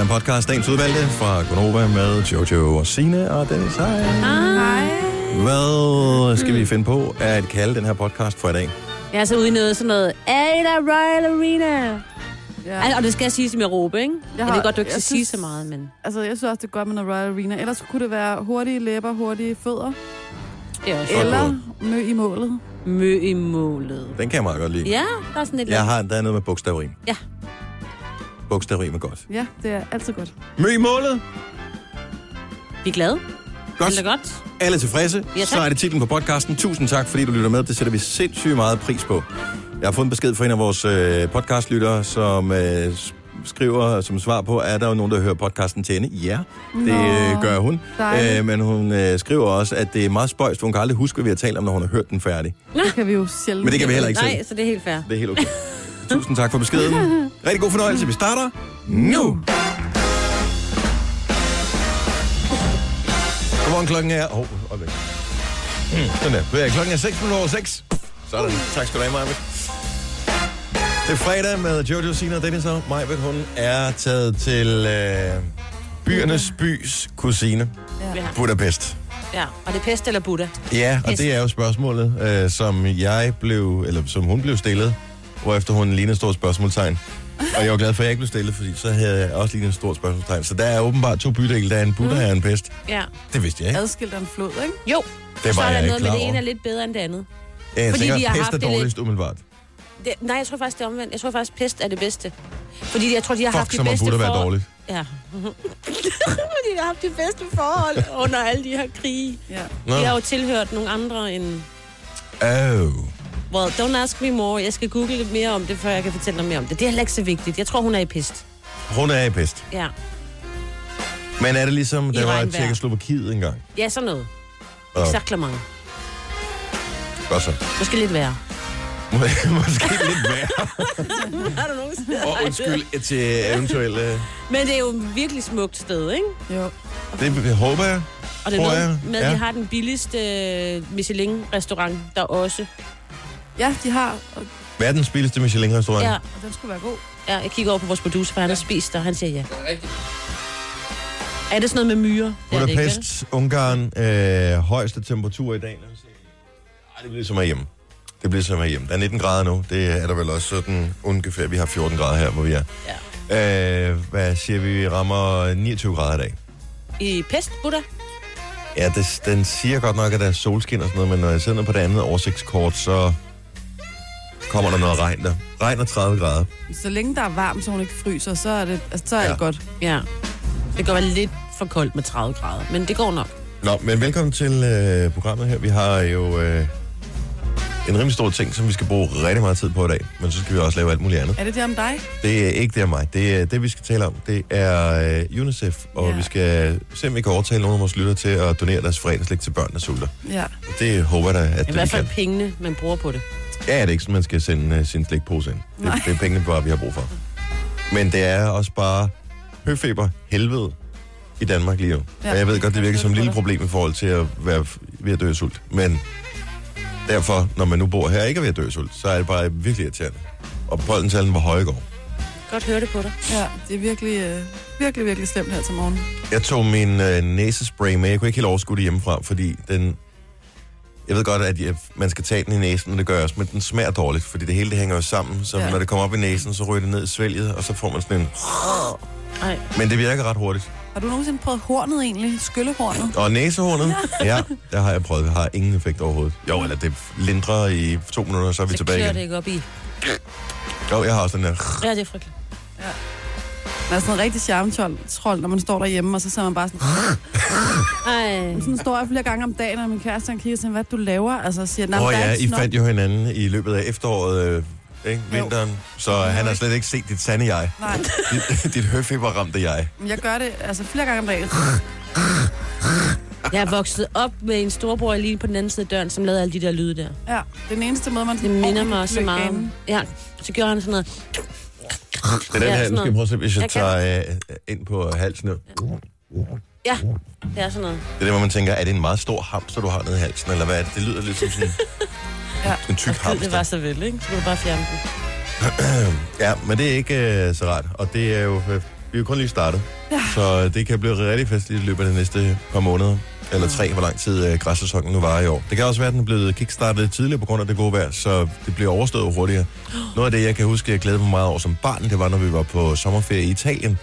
der en podcast, dagens udvalgte fra Gonova med Jojo og Sine og Dennis. Hej. Hej. Hvad skal vi finde på at kalde den her podcast for i dag? Jeg er så ude i noget sådan noget, Ada Royal Arena. Ja. Altså, og det skal jeg sige som jeg råbe, ikke? Jeg, har, jeg ved godt, du ikke skal sige så meget, men Altså, jeg synes også, det er godt med noget Royal Arena. Ellers kunne det være hurtige læber, hurtige fødder. det er også Godt Eller mø i målet. mø i målet. Den kan jeg meget godt lide. Ja, der er sådan et Jeg har, der er noget med bogstavrim. Ja. Bogstavrim er godt. Ja, det er altid godt. Mø i målet. Vi er glade. Godt. Det er godt. Alle er tilfredse. Ja, tak. så er det titlen på podcasten. Tusind tak, fordi du lytter med. Det sætter vi sindssygt meget pris på. Jeg har fået en besked fra en af vores øh, podcastlyttere, som øh, skriver som svar på, er der jo nogen, der hører podcasten til ende? Ja, det Nå, øh, gør hun. Øh, men hun øh, skriver også, at det er meget spøjst, for hun kan aldrig huske, hvad vi har talt om, når hun har hørt den færdig. Det kan vi jo sjældent. Men det kan vi heller ikke Nej, selv. så det er helt fair. Det er helt okay. Tusind tak for beskeden. Rigtig god fornøjelse. Vi starter nu. Godmorgen, klokken er... Åh, oh, øjeblik. Hmm, Sådan der. Klokken er 6 minutter over 6. Sådan. Tak skal du have, Majbet. Det er fredag med Jojo, Sina og Dennis og Majbet. Hun er taget til øh, byernes bys kusine, Ja. Budapest. ja. Og det er pest eller Buddha? Ja, og Pest. det er jo spørgsmålet, øh, som jeg blev, eller som hun blev stillet, hvorefter hun lignede et stort spørgsmålstegn. Og jeg var glad for, at jeg ikke blev stillet, fordi så havde jeg også lignet et stort spørgsmålstegn. Så der er åbenbart to bydele. Der er en Buddha og en pest. Ja. Det vidste jeg ikke. Adskilt af en flod, ikke? Jo. Det så var er der jeg noget med, det ene er lidt bedre end det andet. Ja, jeg fordi tænker, de har pest haft er det lidt- dårligst umiddelbart. Det, nej, jeg tror faktisk, det er omvendt. Jeg tror faktisk, pest er det bedste. Fordi jeg tror, de har haft Fuck, de så må bedste Buddha forhold- dårligt. Ja. Fordi de har haft de bedste forhold under alle de her krige. Ja. Nå. De har jo tilhørt nogle andre end... Oh. Well, don't ask me more. Jeg skal google lidt mere om det, før jeg kan fortælle dig mere om det. Det er heller ikke så vigtigt. Jeg tror, hun er i pest. Hun er i pest. Ja. Men er det ligesom, I der var. Tjekkoslovakiet engang? Ja, sådan noget. Og, Exakt mange. godt så. Måske lidt værre. Måske lidt værre. Har du nogensinde Og undskyld til eventuelle... Men det er jo et virkelig smukt sted, ikke? Jo. Det håber jeg. Og det er noget jeg, med, at ja. de har den billigste øh, Michelin-restaurant der også. Ja, de har, og, Verdens billigste Michelin-restaurant. Ja, og den skulle være god. ja, jeg kigger over på vores producer, for han har spist der. Han siger ja. Er det sådan noget med myrer? Det er det ikke, vel? Budapest, Ungarn, øh, højeste temperatur i dag. Lad os se. Ej, det bliver som herhjemme. Det bliver som herhjemme. Der er 19 grader nu. Det er der vel også sådan ungefær. Vi har 14 grader her, hvor vi er. Ja. Øh, hvad siger vi? Vi rammer 29 grader i dag. I pest, Buddha? Ja, det, den siger godt nok, at der er solskin og sådan noget, men når jeg sidder på det andet oversigtskort, så kommer der noget regn der. Regn og 30 grader. Så længe der er varmt, så hun ikke fryser, så er det, altså, så er Ja. det godt. Ja. Det kan være lidt for koldt med 30 grader, men det går nok. Nå, men velkommen til øh, programmet her. Vi har jo øh, en rimelig stor ting, som vi skal bruge rigtig meget tid på i dag. Men så skal vi også lave alt muligt andet. Er det det om dig? Det er ikke det af mig. Det, er, det vi skal tale om, det er øh, UNICEF. Og Ja. vi skal se, om vi kan overtale nogle af vores lyttere til at donere deres fredagslæg til børn, der sulter. Ja. Det håber jeg da, at I hvert fald kan. pengene, man bruger på det. Ja, det er ikke sådan, man skal sende uh, sin slikpose ind. Det, Nej. det er pengene bare, vi har brug for. Men det er også bare høfeber helvede i Danmark lige nu. Ja. Og jeg ved godt, det virker som et lille problem i forhold til at være ved at dø af sult. Men derfor, når man nu bor her og ikke er ved at dø af sult, så er det bare virkelig irriterende. Og pollentalen var høje i går. Godt høre det på dig. Ja, det er virkelig, øh, virkelig, virkelig slemt her til morgen. Jeg tog min øh, næsespray med. Jeg kunne ikke helt overskue det hjemmefra, fordi den... Jeg ved godt, at jeg, man skal tage den i næsen, og det gør jeg også, men den smager dårligt, fordi det hele det hænger jo sammen. Så ja. Når det kommer op i næsen, så ryger det ned i svælget, og så får man sådan en... Ej. Men det virker ret hurtigt. Har du nogensinde prøvet hornet egentlig? Skyllehornet? Og næsehornet, ja, der har jeg prøvet. Det har ingen effekt overhovedet. Jo, eller det lindrer i to minutter, så er vi Så tilbage igen. det ikke op i. Jo, jeg har også den der... Ja, det er frygteligt. Man er sådan en rigtig charmetrol, når man står derhjemme, og så ser man bare sådan... Ej. Sådan står jeg flere gange om dagen, og min kæreste han kigger sådan, hvad du laver? Altså siger, Åh oh, der ja, I snot. fandt jo hinanden i løbet af efteråret, øh, ikke? Jo. vinteren. Så han har slet ikke set dit sande jeg. Nej, Dit, dit høfeberramte jeg. jeg gør det altså flere gange om dagen. Jeg er vokset op med en storbror lige på den anden side af døren, som lavede alle de der lyde der. Ja, det er den eneste måde, man... Det minder mig så meget. Ja, så gjorde han sådan noget. Det er den Ja, her, sådan nu skal jeg noget. prøve at se, hvis jeg Jeg tager øh, ind på halsen nu. Ja, det er sådan noget. Det er det, hvor man tænker, er det en meget stor hamster, du har nede i halsen, eller hvad er det? Det lyder lidt som sådan Ja. en tyk Gud, det var hamster. så vel, ikke? Så kunne du bare fjerne den. Ja, men det er ikke øh, så rart. Og det er jo... Øh, Vi er jo kun lige startet. Ja. Så det kan blive rigtig festligt i løbet af de næste par måneder. Eller tre, hvor lang tid øh, græssæsonen nu var i år. Det kan også være, at den er blevet kickstartet tidligere på grund af det gode vejr, så det bliver overstået hurtigere. Noget af det, jeg kan huske, jeg glædede mig meget over som barn, det var, når vi var på sommerferie i Italien.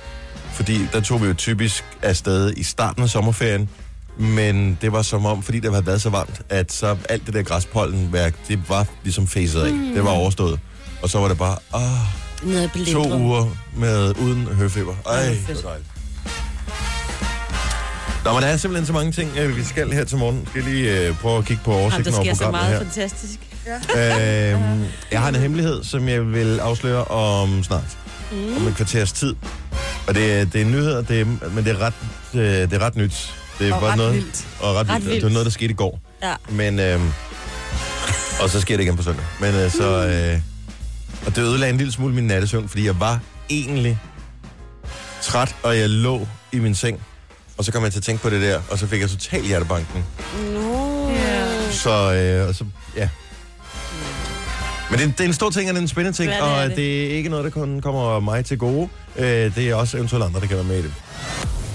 Fordi der tog vi jo typisk afsted i starten af sommerferien, men det var som om, fordi det havde været så varmt, at så alt det der græspollenværk, det var ligesom facet af. Mm. Det var overstået. Og så var det bare, åh, to uger med, uden høfeber. Ej, det var dejligt. Nå, men der er simpelthen så mange ting, øh, vi skal her til morgen. Skal lige øh, prøve at kigge på oversigten over programmet her. Der sker så meget fantastisk. Ja. Øhm, jeg har en hemmelighed, som jeg vil afsløre om snart. Mm. Om en kvarters tid. Og det, det er nyheder, det er, men det er ret, øh, det er ret nyt. Det er og bare ret noget, vildt. Og ret, ret vildt. vildt. Det var noget, der skete i går. Ja. Men, øh, og så sker det igen på søndag. Men øh, så... Øh, og det ødelagde en lille smule min nattesøvn, fordi jeg var egentlig træt, og jeg lå i min seng. Og så kom jeg til at tænke på det der, og så fik jeg total hjertebanken. No. Ja. Så, øh, og så ja. Men det, det er en stor ting, og det er en spændende ting, det er og det. det er ikke noget, der kun kommer mig til gode. Øh, det er også eventuelt andre, der kan være med i det.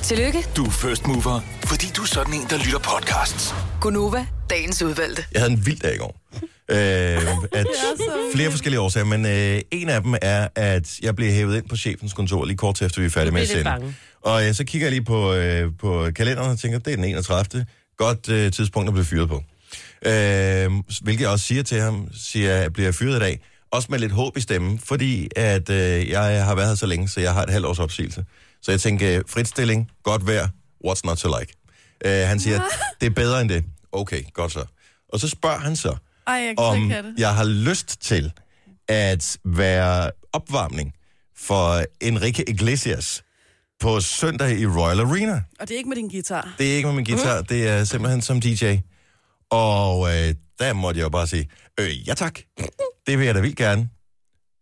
Tillykke, Du er first mover, fordi du er sådan en, der lytter podcasts. Gunova, dagens udvalgte. Jeg havde en vild dag i går. Øh, at flere forskellige årsager, men øh, en af dem er, at jeg blev hævet ind på chefens kontor lige kort efter, vi er færdige med blev at sende. bange. Og øh, så kigger jeg lige på, øh, på kalenderen og tænker, det er den 31. Godt øh, tidspunkt at blive fyret på. Øh, hvilket jeg også siger til ham, siger jeg, bliver fyret i dag. Også med lidt håb i stemmen, fordi at øh, jeg har været her så længe, så jeg har et halvt års opsigelse. Så jeg tænker, øh, fritstilling, godt vejr, what's not to like? Øh, han siger, det er bedre end det. Okay, godt så. Og så spørger han så, Ej, jeg om det. jeg har lyst til at være opvarmning for Enrique Iglesias på søndag i Royal Arena. Og det er ikke med din guitar. Det er ikke med min guitar, Mm. det er simpelthen som DJ. Og øh, der måtte jeg jo bare sige, øh, ja tak, det vil jeg da vildt gerne.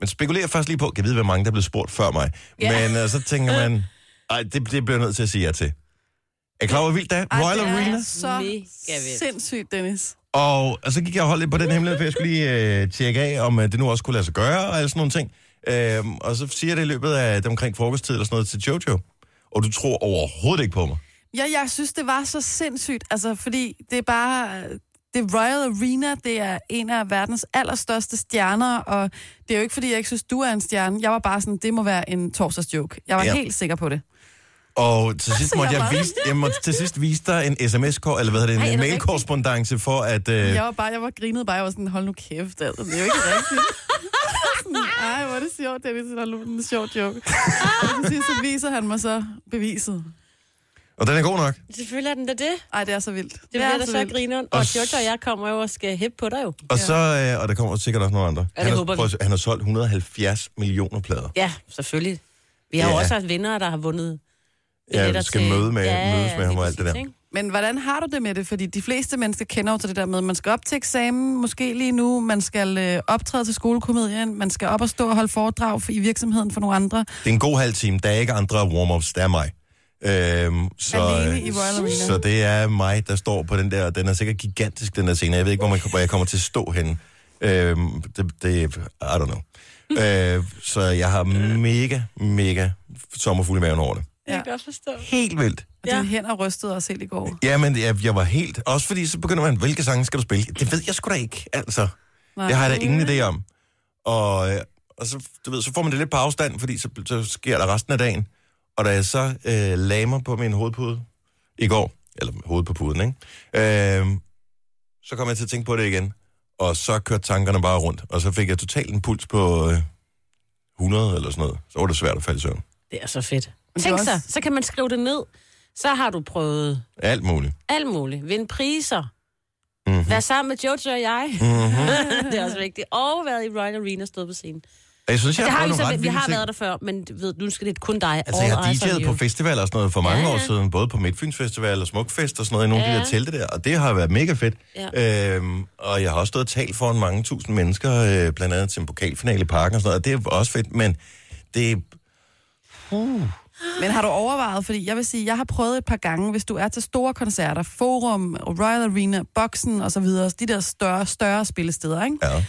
Men spekulerer først lige på, kan jeg vide, hvor mange der blev spurgt før mig. Ja. Men øh, så tænker man, ej, det, det bliver jeg nødt til at sige ja til. Er klar over, vildt det er? Ej, Royal det Arena? er så Mega vildt. sindssygt, Dennis. Og, og så gik jeg og holdt lidt på den hemmelighed, for jeg skulle lige øh, tjekke af, om øh, det nu også kunne lade sig gøre, og alle sådan nogle ting. Øhm, og så siger jeg det i løbet af det omkring frokosttid eller sådan noget til Jojo. Og du tror overhovedet ikke på mig. Ja, jeg synes, det var så sindssygt, altså, fordi det er bare... Det Royal Arena, det er en af verdens allerstørste stjerner, og det er jo ikke, fordi jeg ikke synes, du er en stjerne. Jeg var bare sådan, det må være en torsdagsjoke. Jeg var Ja. helt sikker på det. Og til sidst Så måtte jeg jeg, vise, jeg måtte til sidst vise dig en sms-kår, eller hvad hedder det, en det mail-korrespondance for at... Øh, Jeg var bare, jeg var grinet bare, jeg var sådan, hold nu kæft, altså, det er jo ikke rigtigt. Sådan, Ej, hvor er det sjovt, Dennis, den er sjov joke. Og til sidst, så viser han mig så beviset. og den er god nok. Selvfølgelig er den da det. Ej, det er så vildt. Det bliver da så vildt. griner. Og Og Jojo og jeg kommer jo og skal hæppe på dig jo. Og så, øh, og der kommer sikkert også nogle andre. Ja, det han, har, håber prøv han har solgt 170 millioner plader. Ja, selvfølgelig. Vi har Ja. jo også haft vinder, der har vundet Ja, vi skal til- møde med, Ja, mødes med ham og alt det der. ikke? Men hvordan har du det med det? Fordi de fleste mennesker kender jo til det der med, at man skal op til eksamen, måske lige nu, man skal øh, optræde til skolekomedien, man skal op og stå og holde foredrag for, i virksomheden for nogle andre. Det er en god halv time. Der er ikke andre warm-ups, der er mig. Øhm, så, Alene i Royal Arena. så det er mig, der står på den der. Den er sikkert gigantisk, den der scene. Jeg ved ikke, hvor, man, hvor jeg kommer til at stå henne. Øhm, det, det, I don't know. øh, så jeg har mega, mega sommerfuld i maven over det. Det kan jeg godt forstå. Helt vildt. Og Ja. dine hænder rystede også helt i går. Ja, men jeg, jeg var helt... Også fordi, så begynder man, hvilke sange skal du spille? Det ved jeg sgu da ikke, altså. Nej. Det har jeg da ingen idé om. Og, øh, og så, du ved, så får man det lidt på afstand, fordi så, så sker der resten af dagen. Og da jeg så øh, lagde mig på min hovedpude i går, eller hovedet på puden, ikke? Øh, så kom jeg til at tænke på det igen. Og så kørte tankerne bare rundt. Og så fik jeg totalt en puls på øh, 100 eller sådan noget. Så var det svært at falde i søvn. Det er så fedt. Tænk så, også- så kan man skrive det ned. Så har du prøvet Alt muligt. alt muligt. Vind priser. Mhm. Vær sammen med Jojo og jeg. Mhm. det er også vigtigt. Og været i Royal Arena stået på scenen. Jeg synes, jeg det har, har vi, så, vi har ting. været der før, men du ved, nu skal det kun dig. Altså, jeg har DJ'et på festivaler og sådan noget for mange Ja, år ja. siden, både på Midtfyns Festival og Smukfest og sådan noget, i nogle af de Ja. der telte der, og det har været mega fedt. Ja. Øhm, og jeg har også stået og talt foran mange tusind mennesker, øh, blandt andet til en pokalfinale i parken og sådan noget, og det er også fedt, men det... Men har du overvejet, fordi jeg vil sige, jeg har prøvet et par gange, hvis du er til store koncerter, Forum, Royal Arena, Boxen og så videre, de der større, større spillesteder, ikke? Ja.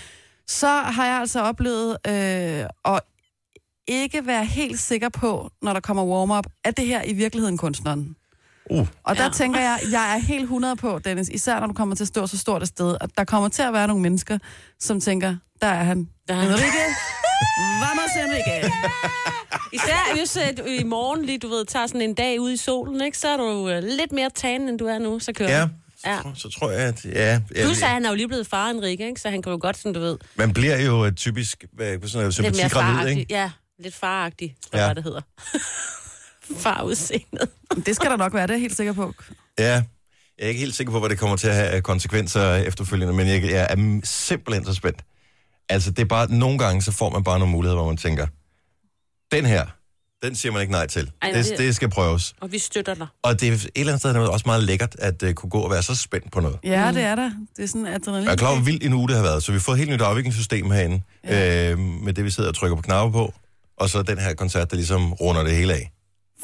så har jeg altså oplevet øh, at ikke være helt sikker på, når der kommer warm-up, at det her i virkeligheden kunstneren. Uh, Og der ja. tænker jeg, jeg er helt 100 på, Dennis, især når du kommer til at stå så stort et sted, at der kommer til at være nogle mennesker, som tænker, der er han. Der er han. Vamos, Enrique. Især hvis øh, du i morgen lige, du ved, tager sådan en dag ude i solen, ikke? så er du øh, lidt mere tan, end du er nu, så kører ja, du. Ja. så tror jeg, at... Ja, ja, Plus, at han er jo lige blevet far, Enrique, ikke? så han kan jo godt, sådan du ved, Man bliver jo øh, typisk hvad, sådan noget lidt mere sympatigravid, faragtig. ikke? Ja, lidt faragtig, tror Ja. jeg, det hedder. Farudseendet. Det skal der nok være, det er jeg helt sikker på. Ja. Jeg er ikke helt sikker på, hvad det kommer til at have af konsekvenser efterfølgende, men jeg, jeg er simpelthen så spændt. Altså, det er bare, nogle gange, så får man bare nogle muligheder, hvor man tænker, den her, den siger man ikke nej til. Ej, Ej, det, det- det skal prøves. Og vi støtter dig. Og det er et eller andet sted er det også meget lækkert, at uh, kunne gå og være så spændt på noget. Ja, det er der. Det er sådan adrenalin. Jeg er klar hvor vildt en uge det har været, så vi får et helt nyt afviklingssystem herinde, ja. øh, med det, vi sidder og trykker på knapper på, og så den her koncert, der ligesom runder det hele af.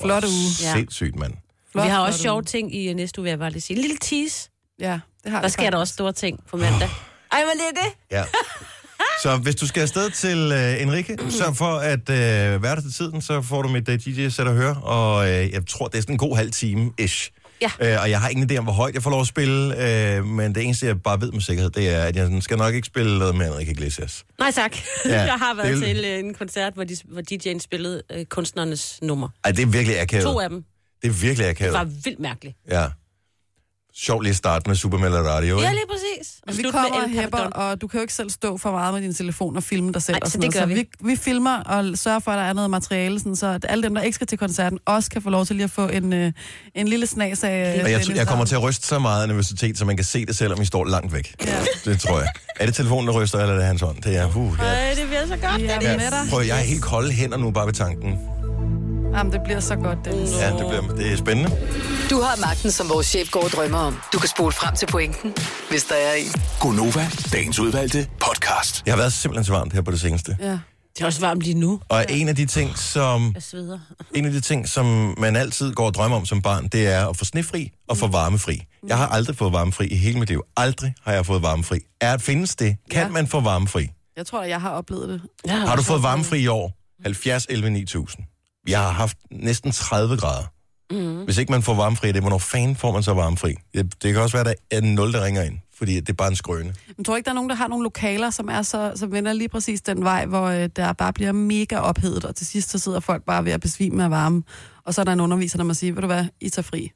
Flot uge. Ja. Sindssygt, mand. Flot, vi har også sjove uge. ting i øh, næste uge, vil jeg bare lige sige. En lille tease. Ja, det har Der sker der også store ting på mandag. Ej, men det er det. Ja. Så hvis du skal afsted til uh, Enrique, sørg for at uh, være der til tiden, så får du mit uh, DJ-sæt at høre, og uh, jeg tror, det er sådan en god halv time-ish. Ja. Uh, og jeg har ingen idé om, hvor højt jeg får lov at spille, uh, men det eneste, jeg bare ved med sikkerhed, det er, at jeg skal nok ikke spille noget med Enrique Iglesias. Nej, tak. Ja, jeg har været det- til øh, en koncert, hvor, de, hvor DJ'en spillede øh, kunstnernes nummer. Ej, det er virkelig akavet. To af dem. Det er virkelig Det akavet. var vildt mærkeligt. Ja. Sjovt lige at starte med Super Radio, Ja, lige præcis. Men vi kommer og hæpper, og du kan jo ikke selv stå for meget med din telefon og filme dig selv. Ej, og så sådan det noget. gør så vi. vi. vi filmer og sørger for, at der er noget materiale, sådan, så at alle dem, der ikke skal til koncerten, også kan få lov til lige at få en, øh, en lille snas af... Og jeg, Dennis jeg kommer til at ryste så meget af nervøsitet, så man kan se det, selvom I står langt væk. Ja. Det tror jeg. Er det telefonen, der ryster, eller er det hans hånd? Det er, uh, det er Ej, det bliver så godt. Vi er det er med dig. Prøv, jeg er helt kolde hænder nu bare ved tanken. Jamen, det bliver så godt, Dennis. Ja, det, bliver, det er spændende. Du har magten, som vores chef går og drømmer om. Du kan spole frem til pointen, hvis der er en. Gonova, dagens udvalgte podcast. Jeg har været simpelthen så varmt her på det seneste. Ja. Det er også varmt lige nu. Og en af de ting, som, Jeg sveder. en af de ting, som man altid går og drømmer om som barn, det er at få snefri og få varmefri. Jeg har aldrig fået varmefri i hele mit liv. Aldrig har jeg fået varmefri. Er findes det? Kan Ja. man få varmefri? Jeg tror, at jeg har oplevet det. Jeg Har du også fået varmefri i år? 70, 11, 9000. Jeg har haft næsten 30 grader. Mm. Hvis ikke man får varmefri, det hvornår fanden får man så varmefri? Det, det kan også være, at der er 0, der ringer ind, fordi det er bare en skrøne. Men tror ikke, der er nogen, der har nogle lokaler, som er så, som vender lige præcis den vej, hvor øh, der bare bliver mega ophedet, og til sidst så sidder folk bare ved at besvime af varme. Og så er der en underviser, der må sige, ved du hvad, I tager fri.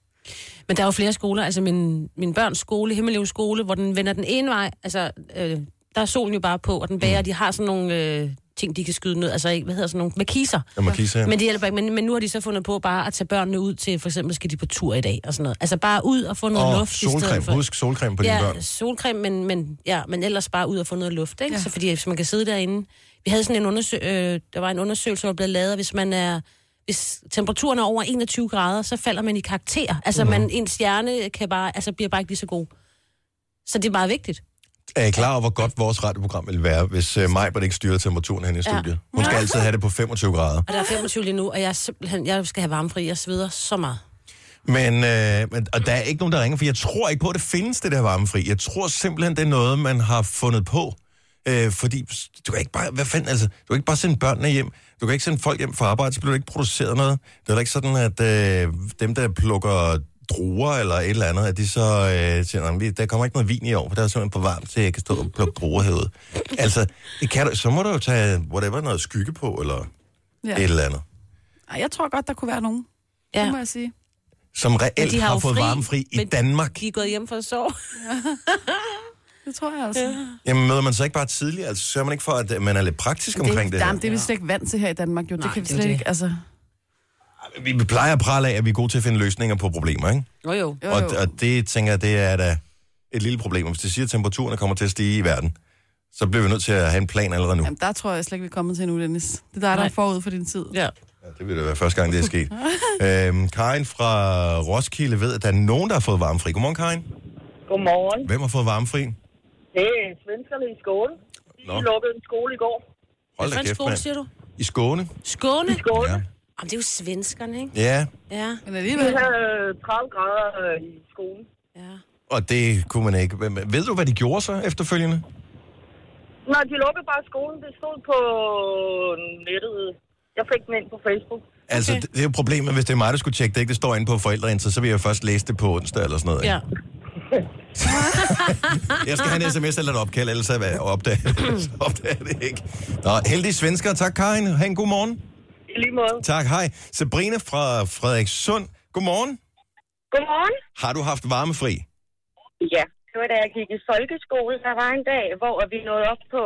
Men der er jo flere skoler. Altså min, min børns skole, Himmellev skole, hvor den vender den ene vej. Altså, øh, der er solen jo bare på, og den bager, de har sådan nogle øh, ting, de kan skyde ned. Altså, ikke, hvad hedder sådan nogle markiser. Jeg må kigge Men det hjælper ikke. Men, men nu har de så fundet på bare at tage børnene ud til, for eksempel skal de på tur i dag og sådan noget. Altså bare ud og få noget Og luft i stedet solcreme. for... Husk solcreme på dine ja, børn. solcreme, men, men, ja, men ellers bare ud og få noget luft, ikke? Ja. Ja. Så fordi hvis man kan sidde derinde... Vi havde sådan en undersøgelse, øh, der var en undersøgelse, der var blevet lavet, hvis man er... Hvis temperaturen er over 21 grader, så falder man i karakter. Altså, man, ens hjerne kan bare, altså, bliver bare ikke lige så god. Så det er meget vigtigt. Er I klar over, hvor godt vores radioprogram ville være, hvis uh, Majbert ikke styrede temperaturen hen i studiet? Hun skal altid have det på 25 grader. Og der er 25 lige nu, og jeg, er simpelthen, jeg skal have varmefri. Jeg sveder så meget. Men, øh, men og der er ikke nogen, der ringer, for jeg tror ikke på, at det findes, det der varmefri. Jeg tror simpelthen, det er noget, man har fundet på. Øh, fordi du kan ikke bare, hvad fanden, altså, du kan ikke bare sende børnene hjem. Du kan ikke sende folk hjem fra arbejde, så bliver der ikke produceret noget. Det er da ikke sådan, at øh, dem, der plukker druer eller et eller andet, at de så øh, siger, "Nå, men vi- der kommer ikke noget vin i år, for der er simpelthen for varmt til, at jeg kan stå og plukke druer herude. altså, det kan du, så må du jo tage whatever, noget skygge på, eller Ja. et eller andet. Ej, jeg tror godt, der kunne være nogen. Ja. Det må jeg sige. Som reelt de har har, fået fri, varmefri i men Danmark. De er gået hjem for at sove. Det tror jeg også. Ja. Jamen møder man så ikke bare tidligere? Altså sørger man ikke for, at man er lidt praktisk omkring det, det, her? det er vi slet ikke vant til her i Danmark, jo. Nej, det kan vi slet det. ikke, altså... Vi, plejer at prale af, at vi er gode til at finde løsninger på problemer, ikke? Jo, jo. Jo, Og, jo. og det tænker jeg, det er da et lille problem. Hvis det siger, at temperaturen kommer til at stige i verden, så bliver vi nødt til at have en plan allerede nu. Jamen, der tror jeg slet ikke, vi er kommet til nu, Dennis. Det er dig, der Nej. er forud for din tid. Ja. Ja, det vil da være første gang, det er sket. øhm, Karin fra Roskilde ved, at der er nogen, der har fået varmefri. Godmorgen, Karin. Godmorgen. Hvem har fået varmefri? Det er svenskerne i Skåne. De Nå. lukkede en skole i går. Hold da kæft, skole, siger du? I Skåne? Skåne? Skåne. Ja. Ja. Jamen, det er jo svenskerne, ikke? Ja, Ja, Men alligevel... havde 30 grader øh, i skolen. ja. og det kunne man ikke. Ved du, hvad de gjorde så efterfølgende? Nej, de lukkede bare skolen. Det stod på nettet. jeg fik den ind på Facebook. Altså, det, det er jo problemet, hvis det er mig, der skulle tjekke det, ikke det står inde på forældreintra, så vil jeg først læse det på onsdag eller sådan noget. ikke? Ja. Jeg skal have en sms eller et opkald, ellers så jeg opdager jeg det ikke. Nå, heldige svensker. Tak, Karin. Ha' en god morgen. I lige måde. Tak, hej. Sabrina fra Frederikssund. Godmorgen. Godmorgen. Har du haft varmefri? Ja, det var da jeg gik i folkeskole. Der var en dag, hvor vi nåede op på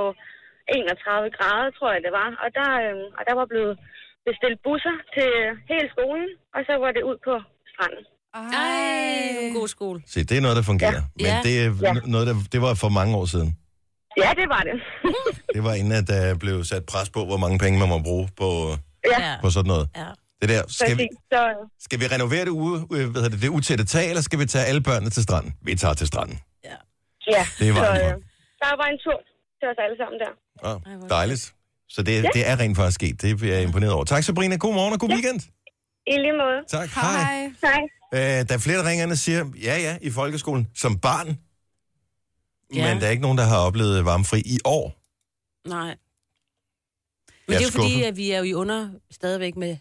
31 grader, tror jeg det var. Og der, øh, og der var blevet bestilt busser til hele skolen, og så var det ud på stranden. Ej, en god skole. Se, det er noget, der fungerer. Ja. Men Ja. det, er Ja. noget, der, det var for mange år siden. Ja, det var det. Det var inden, at der blev sat pres på, hvor mange penge man må bruge på, ja, på sådan noget. Ja. Det der, skal vi, præcis. Så, skal vi renovere det, ude, øh, hvad hedder det, det utætte tag, eller skal vi tage alle børnene til stranden? Vi tager til stranden. ja, Det er så øh, der var en tur til os alle sammen der. Oh, dejligt. Så det, det er rent faktisk sket. Det er jeg imponeret over. Tak, Sabrina. God morgen og god weekend. I lige måde. Tak. Hej. Hej. Hej. Øh, der er flere, der ringer og siger, ja, ja, i folkeskolen, som barn. Ja. Men der er ikke nogen, der har oplevet varmefri i år. Nej. Men det er jo fordi, at vi er jo i under stadigvæk med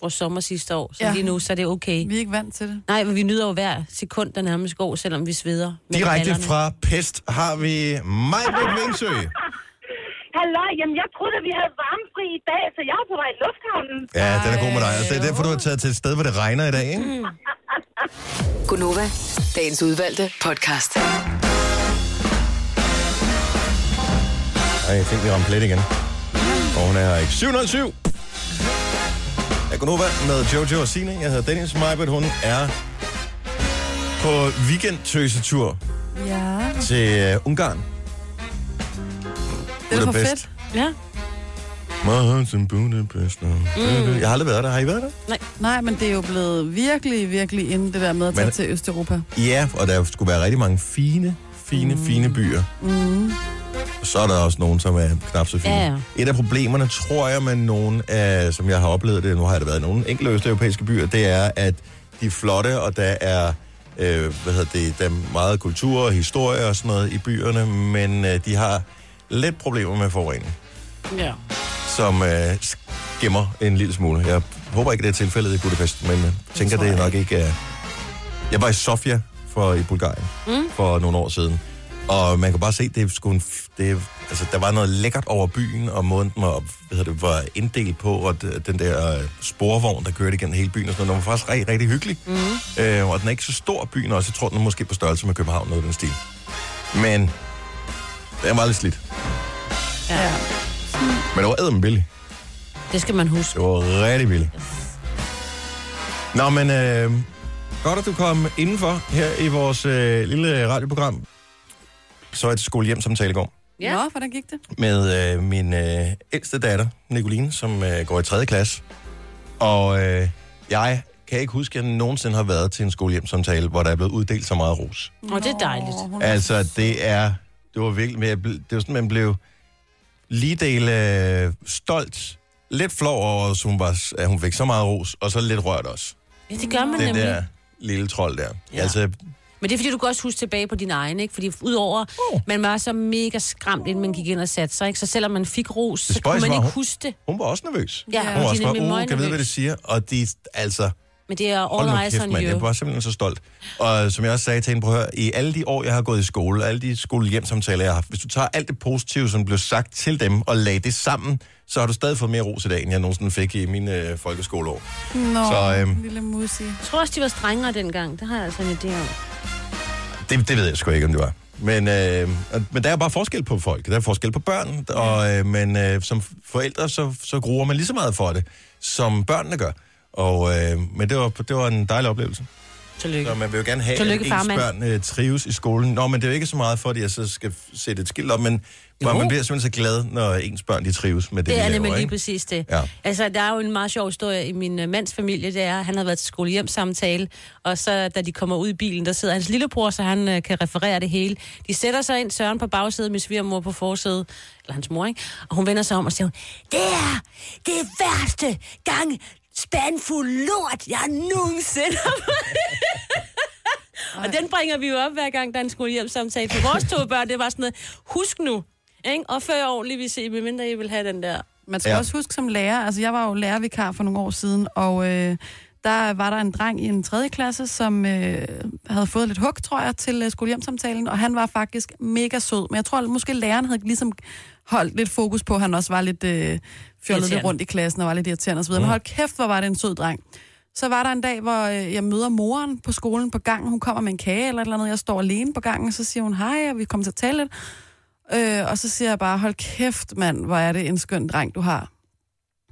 vores sommer sidste år. Så Ja. lige nu, så er det okay. Vi er ikke vant til det. Nej, men vi nyder jo hver sekund, der nærmest går, selvom vi sveder. med Direkte fra Pest har vi Majbrit Vingsø. Hallo, jamen jeg troede, at vi havde varmefri i dag, så jeg er på vej i lufthavnen. Ja, den er god med dig. Altså, det er derfor, du har taget til et sted, hvor det regner i dag, ikke? Gunova, dagens udvalgte podcast. Ej, jeg tænkte, vi ramte plet igen. Og hun er her ikke. 707. Jeg går nu med Jojo og Signe. Jeg hedder Dennis Majbert. Hun er på weekendtøsetur Ja. til uh, Ungarn. Det er for fedt. Ja. Mars in Budapest. Mm. Jeg har aldrig været der. Har I været der? Nej, men det er jo blevet virkelig, virkelig inden det der med at tage Men- til Østeuropa. Ja, og der skulle være rigtig mange fine, fine, mm. fine byer. Mm. Så er der også nogen, som er knap så fine. Ja, ja. Et af problemerne, tror jeg, med nogen, af, som jeg har oplevet det, nu har jeg det været i nogle enkelte østeuropæiske byer, det er, at de er flotte, og der er, øh, hvad hedder det, der er meget kultur og historie og sådan noget i byerne, men øh, de har lidt problemer med forurening, Ja. som øh, skimmer en lille smule. Jeg håber ikke, det er tilfældet i Budapest, men jeg tænker, det, jeg nok ikke er... Jeg var i Sofia for, i Bulgarien mm. for nogle år siden, og man kan bare se, det f- det er, altså, der var noget lækkert over byen, og måden den var, hvad hedder det, var inddelt på, og den der øh, sporvogn, der kørte igennem hele byen, og sådan noget, den var faktisk rigtig, rigtig hyggelig. Mm. Øh, og den er ikke så stor, byen også. Jeg tror, den er måske på størrelse med København, noget af den stil. Men den var lidt slidt. ja. Men det var æden billigt. Det skal man huske. Det var rigtig billigt. Nå, men øh, godt, at du kom indenfor her i vores øh, lille radioprogram. Så et skole-hjem-samtale i går Ja. Nå, hvordan gik det? med øh, min øh, ældste datter, Nicoline, som øh, går i 3. klasse. Og øh, jeg kan ikke huske, at jeg nogensinde har været til en skole-hjem-samtale, hvor der er blevet uddelt så meget ros. Og det er dejligt. Altså, det er... Det var virkelig... jeg Det var sådan, man blev lige del øh, stolt, lidt flov over, at hun, var, at hun fik så meget ros, og så lidt rørt også. Ja, det gør man Den nemlig. der lille trold der. Ja. Ja. Altså, Men det er fordi, du kan også huske tilbage på din egen, ikke? Fordi udover, Oh. man var så mega skræmt, inden man gik ind og satte sig, ikke? Så selvom man fik ros, så kunne man ikke hun- huske det. hun var også nervøs. Ja, Hun var også bare, uh, kan vide, hvad det siger? Og de, altså, Men det er hold all nu eyes kæft, on. Jeg you. var simpelthen så stolt. Og som jeg også sagde til hende, prøv at høre, i alle de år, jeg har gået i skole, alle de skole-hjem-samtaler, jeg har haft, hvis du tager alt det positive, som blev sagt til dem, og lagde det sammen, så har du stadig fået mere ros i dag, end jeg nogensinde fik i mine øh, folkeskoleår. Nå, Så, øhm, lille musi. Jeg tror også, de var strengere dengang. Det har jeg altså en idé om. Det, det ved jeg sgu ikke, om det var. Men, øh, men der er bare forskel på folk. Der er forskel på børn. Og, øh, men øh, som forældre, så, så gruer man lige så meget for det, som børnene gør. Og, øh, men det var, det var en dejlig oplevelse. Tillykke. Så man vil jo gerne have, Tillykke, at ens farmand. børn øh, trives i skolen. Nå, men det er jo ikke så meget for, at jeg så skal sætte et skilt op, men hvor Jo. man bliver simpelthen så glad, når ens børn de trives med det, Det de er laver. nemlig lige ikke? præcis det. Ja. Altså, der er jo en meget sjov historie i min uh, mands familie, det er, at han har været til skolehjemsamtale, og så da de kommer ud i bilen, der sidder hans lillebror, så han uh, kan referere det hele. De sætter sig ind, Søren på bagsædet, min svigermor på forsædet, eller hans mor, ikke? Og hun vender sig om og siger, hun, det er det værste gang spandfuld lort, jeg nogensinde har Og den bringer vi jo op hver gang, der er en skolehjemsamtale. For vores to børn, det var sådan noget, husk nu, ikke? Og før ordentligt, hvis I, medmindre I vil have den der Man skal Ja. også huske som lærer, altså jeg var jo lærervikar for nogle år siden, og øh, der var der en dreng i en tredje klasse, som øh, havde fået lidt hug, tror jeg, til øh, skolehjemsamtalen, og han var faktisk mega sød. Men jeg tror at måske læreren havde ligesom holdt lidt fokus på, at han også var lidt øh, lidt Irriterende. rundt i klassen og var lidt irriterende osv. Mm. Men hold kæft, hvor var det en sød dreng. Så var der en dag, hvor øh, jeg møder moren på skolen på gangen. Hun kommer med en kage eller et eller andet. Jeg står alene på gangen, og så siger hun hej, og vi kommer til at tale lidt. Øh, og så siger jeg bare, hold kæft, mand, hvor er det en skøn dreng, du har.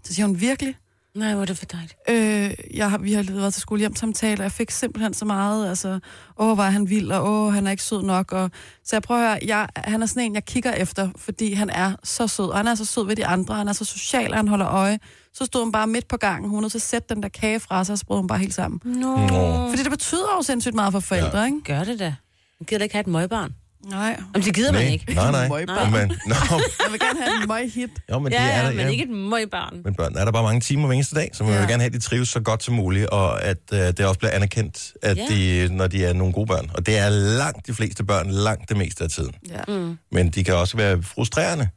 Så siger hun, virkelig? Nej, hvor er det for dejligt. Øh, jeg har, vi har lige været til skolehjemsamtale, og jeg fik simpelthen så meget, altså, åh, hvor er han vild, og åh, han er ikke sød nok. Og, så jeg prøver at høre, jeg, han er sådan en, jeg kigger efter, fordi han er så sød, og han er så sød ved de andre, han er så social, og han holder øje. Så stod hun bare midt på gangen, hun er at sætte den der kage fra sig, og så brød hun bare helt sammen. Nå. Nå. Fordi det betyder jo sindssygt meget for forældre, ja. ikke? Gør det da. Man gider da ikke have et møgbarn. Nej. Om det gider man Nej, ikke. nej, nej. Møgbarn. Men, nå, Jeg vil gerne have en møg hit. jo, men Ja, det er ja, der, men ikke et møgbarn. Men børn er der bare mange timer hver eneste dag, så man ja. Ja. vil gerne have, at de trives så godt som muligt, og at øh, det også bliver anerkendt, at Ja. de, når de er nogle gode børn. Og det er langt de fleste børn, langt det meste af tiden. Ja. Mm. Men de kan også være frustrerende.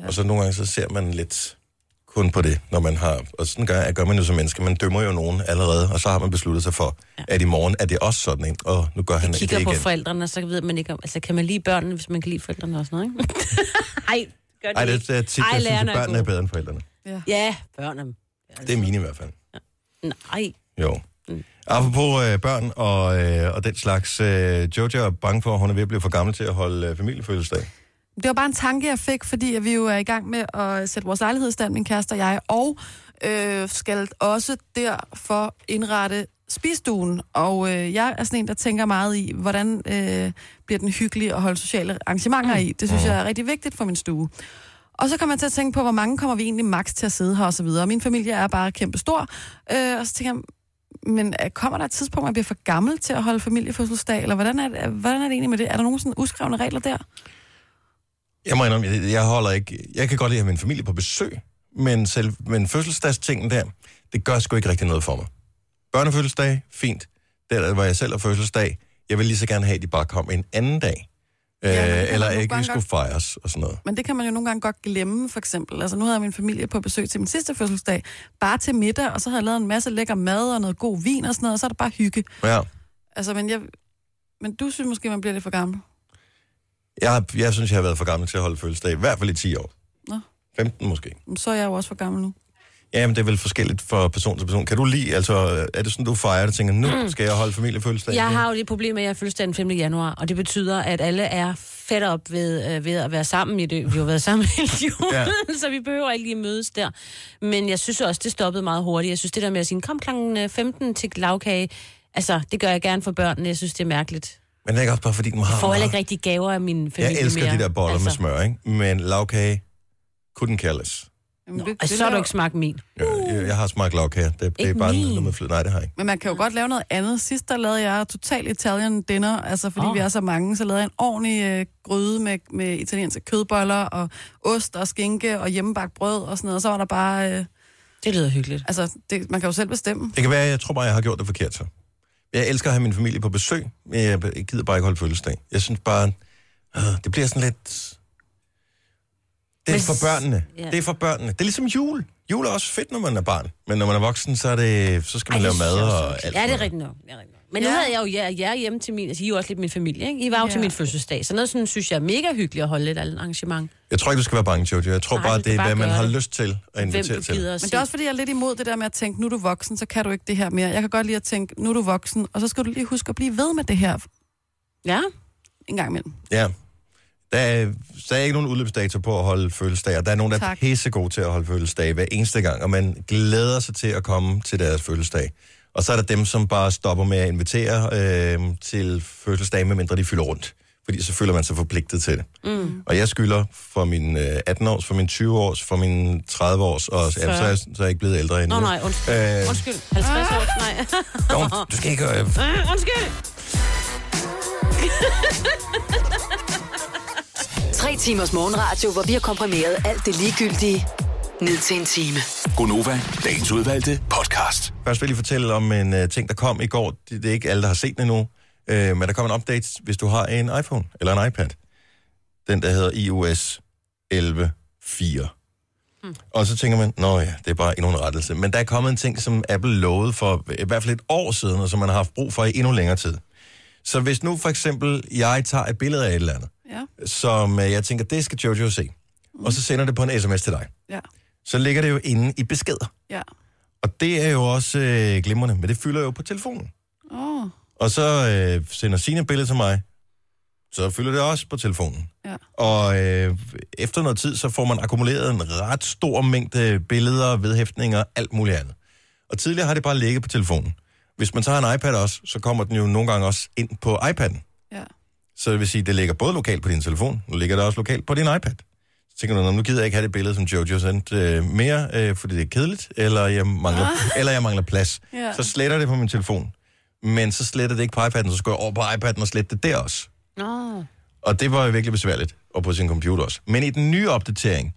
Ja. Og så nogle gange så ser man lidt kun på det, når man har... Og sådan gør, gør man jo som menneske. Man dømmer jo nogen allerede, og så har man besluttet sig for, ja. at i morgen er det også sådan en, og nu gør han det Kigger igen. på forældrene, så ved man ikke om... Altså, kan man lide børnene, hvis man kan lide forældrene og sådan noget, ikke? Ej, gør det Ej, det, det er tit, Ej, jeg synes, at er børnene er gode. bedre end forældrene. Ja, børnene. Det er mine i hvert fald. Nej. Jo. Mm. Apropos øh, børn og, øh, og den slags, øh, Jojo er bange for, at hun er ved at blive for gammel til at holde øh, familiefødselsdag. Det var bare en tanke, jeg fik, fordi at vi jo er i gang med at sætte vores lejlighed i stand, min kæreste og jeg, og øh, skal også derfor indrette spisstuen. Og øh, jeg er sådan en, der tænker meget i, hvordan øh, bliver den hyggelig at holde sociale arrangementer i. Det synes jeg er rigtig vigtigt for min stue. Og så kommer jeg til at tænke på, hvor mange kommer vi egentlig maks til at sidde her og så videre. Min familie er bare kæmpe stor. Øh, og så tænker jeg, men øh, kommer der et tidspunkt, hvor man bliver for gammel til at holde familiefødselsdag? Eller hvordan er, det, hvordan er det egentlig med det? Er der nogen sådan uskrevne regler der? Jeg må indrømme, jeg, jeg holder ikke... Jeg kan godt lide at have min familie på besøg, men, selv, men fødselsdagstingen der, det gør sgu ikke rigtig noget for mig. Børnefødselsdag, fint. Der, hvor jeg selv har fødselsdag, jeg vil lige så gerne have, at de bare kom en anden dag. Ja, øh, eller ikke gange skulle fejres og sådan noget. Men det kan man jo nogle gange godt glemme, for eksempel. Altså, nu havde jeg min familie på besøg til min sidste fødselsdag, bare til middag, og så havde jeg lavet en masse lækker mad og noget god vin og sådan noget, og så er det bare hygge. Ja. Altså, men, jeg, men du synes måske, man bliver lidt for gammel. Jeg, jeg synes, jeg har været for gammel til at holde fødselsdag, i hvert fald i 10 år. Nå. 15 måske. Men Så er jeg jo også for gammel nu. Ja, men det er vel forskelligt fra person til person. Kan du lide, altså, er det sådan, du fejrer det, tænker, nu skal jeg holde familiefødselsdag? Jeg har jo det problem med, at jeg har fødselsdag den 5. januar, og det betyder, at alle er fedt op ved, øh, ved at være sammen i det. Vi har jo været sammen hele julen, Ja. så vi behøver ikke lige mødes der. Men jeg synes også, det stoppede meget hurtigt. Jeg synes, det der med at sige, kom klokken 15 til lavkage, altså, det gør jeg gerne for børnene. Jeg synes, det er mærkeligt. Men det er ikke også bare, fordi den har... Jeg får heller ikke rigtig gaver af min familie Jeg elsker mere. de der boller altså. med smør, ikke? Men lavkage, couldn't care less. Jamen, Nå, altså, så har du ikke smagt min. Jeg, jeg, jeg har smagt lavkage. Det, det er bare min. noget med fløde. Nej, det har jeg ikke. Men man kan jo godt lave noget andet. Sidst der lavede jeg total Italian dinner, altså fordi oh. Vi er så mange, så lavede jeg en ordentlig øh, gryde med, med italienske kødboller og ost og skinke og hjemmebagt brød og sådan noget. Og så var der bare, øh, Det lyder hyggeligt. altså det, man kan jo selv bestemme. Det kan være, jeg tror bare, jeg har gjort det forkert så. Jeg elsker at have min familie på besøg, men jeg gider bare ikke holde fødselsdag. Jeg synes bare, øh, det bliver sådan lidt... Det er for børnene. ja. Det er for børnene. Det er ligesom jul. Jul er også fedt, når man er barn. Men når man er voksen, så, er det, så skal man Ej, lave mad og alt. Ja, det er rigtigt nok. Det er rigtigt Men nu Ja. havde jeg jo jer, jer hjemme til min... Altså, I er jo også lidt min familie, ikke? I var jo ja. til min fødselsdag. Så noget sådan, synes jeg er mega hyggeligt at holde et arrangement. Jeg tror ikke, du skal være bange, Jojo. Jeg tror Nej, bare, det er, bare hvad man har det. lyst til at invitere til. Men det er også fordi, jeg er lidt imod det der med at tænke, nu er du voksen, så kan du ikke det her mere. Jeg kan godt lide at tænke, nu er du voksen, og så skal du lige huske at blive ved med det her Ja. en gang imellem. Ja. Der er, der er ikke nogen udløbsdato på at holde fødselsdag, og der er nogen, der er Tak. pissegode til at holde fødselsdag hver eneste gang, og man glæder sig til at komme til deres fødselsdag. Og så er der dem, som bare stopper med at invitere øh, til fødselsdag, medmindre de fylder rundt. Fordi så føler man sig forpligtet til det. Mm. Og jeg skylder for min øh, 18-års, for min 20-års, for min 30-års, og ja, så, er jeg, så er jeg ikke blevet ældre endnu. Nå nej, undskyld. Øh, Undskyld. 50 år. Nej. Don't, du skal ikke... Øh, Øh, undskyld. Tre timers morgenradio, hvor vi har komprimeret alt det ligegyldige ned til en time. Gonova, dagens udvalgte podcast. Først vil jeg fortælle om en uh, ting, der kom i går. Det, det er ikke alle, der har set den endnu. Uh, men der kommer en update, hvis du har en iPhone eller en iPad. Den, der hedder iOS 11.4. Og så tænker man, nå ja, det er bare endnu en rettelse. Men der er kommet en ting, som Apple lovede for i hvert fald et år siden, og som man har haft brug for i endnu længere tid. Så hvis nu for eksempel jeg tager et billede af et eller andet, Ja, som øh, jeg tænker, det skal Jojo se, og så sender det på en sms til dig, ja, så ligger det jo inde i beskeder. ja. Og det er jo også øh, glimrende, men det fylder jo på telefonen. Åh, oh, Og så øh, sender sine et billede til mig, så fylder det også på telefonen. ja. Og øh, efter noget tid, så får man akkumuleret en ret stor mængde billeder, vedhæftninger, alt muligt andet. Og tidligere har det bare ligget på telefonen. Hvis man tager en iPad også, så kommer den jo nogle gange også ind på iPad'en. Ja. Så det vil sige, at det ligger både lokalt på din telefon, nu ligger det også lokalt på din iPad. Så tænker du, "Nå, nu gider jeg ikke have det billede, som Jojo sendte øh, mere, øh, fordi det er kedeligt, eller jeg mangler, eller jeg mangler plads. Ja. Så sletter det på min telefon. Men så sletter det ikke på iPad'en, så skal jeg over på iPad'en og slette det der også. Nå. Og det var jo virkelig besværligt, og på sin computer også. Men i den nye opdatering,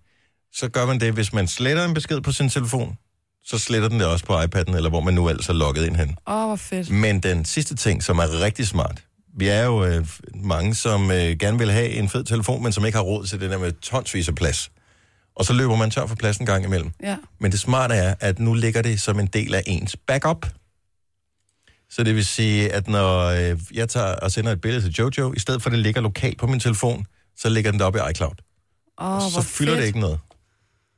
så gør man det, hvis man sletter en besked på sin telefon, så sletter den det også på iPad'en, eller hvor man nu ellers er logget ind hen. Åh, oh, hvor fedt. Men den sidste ting, som er rigtig smart, vi er jo øh, mange, som øh, gerne vil have en fed telefon, men som ikke har råd til det der med tonsvis af plads. Og så løber man tør for plads en gang imellem. Ja. Men det smarte er, at nu ligger det som en del af ens backup. Så det vil sige, at når øh, jeg tager og sender et billede til Jojo, i stedet for at det ligger lokalt på min telefon, så ligger den deroppe i iCloud. Oh, hvor så fylder fedt. det ikke noget.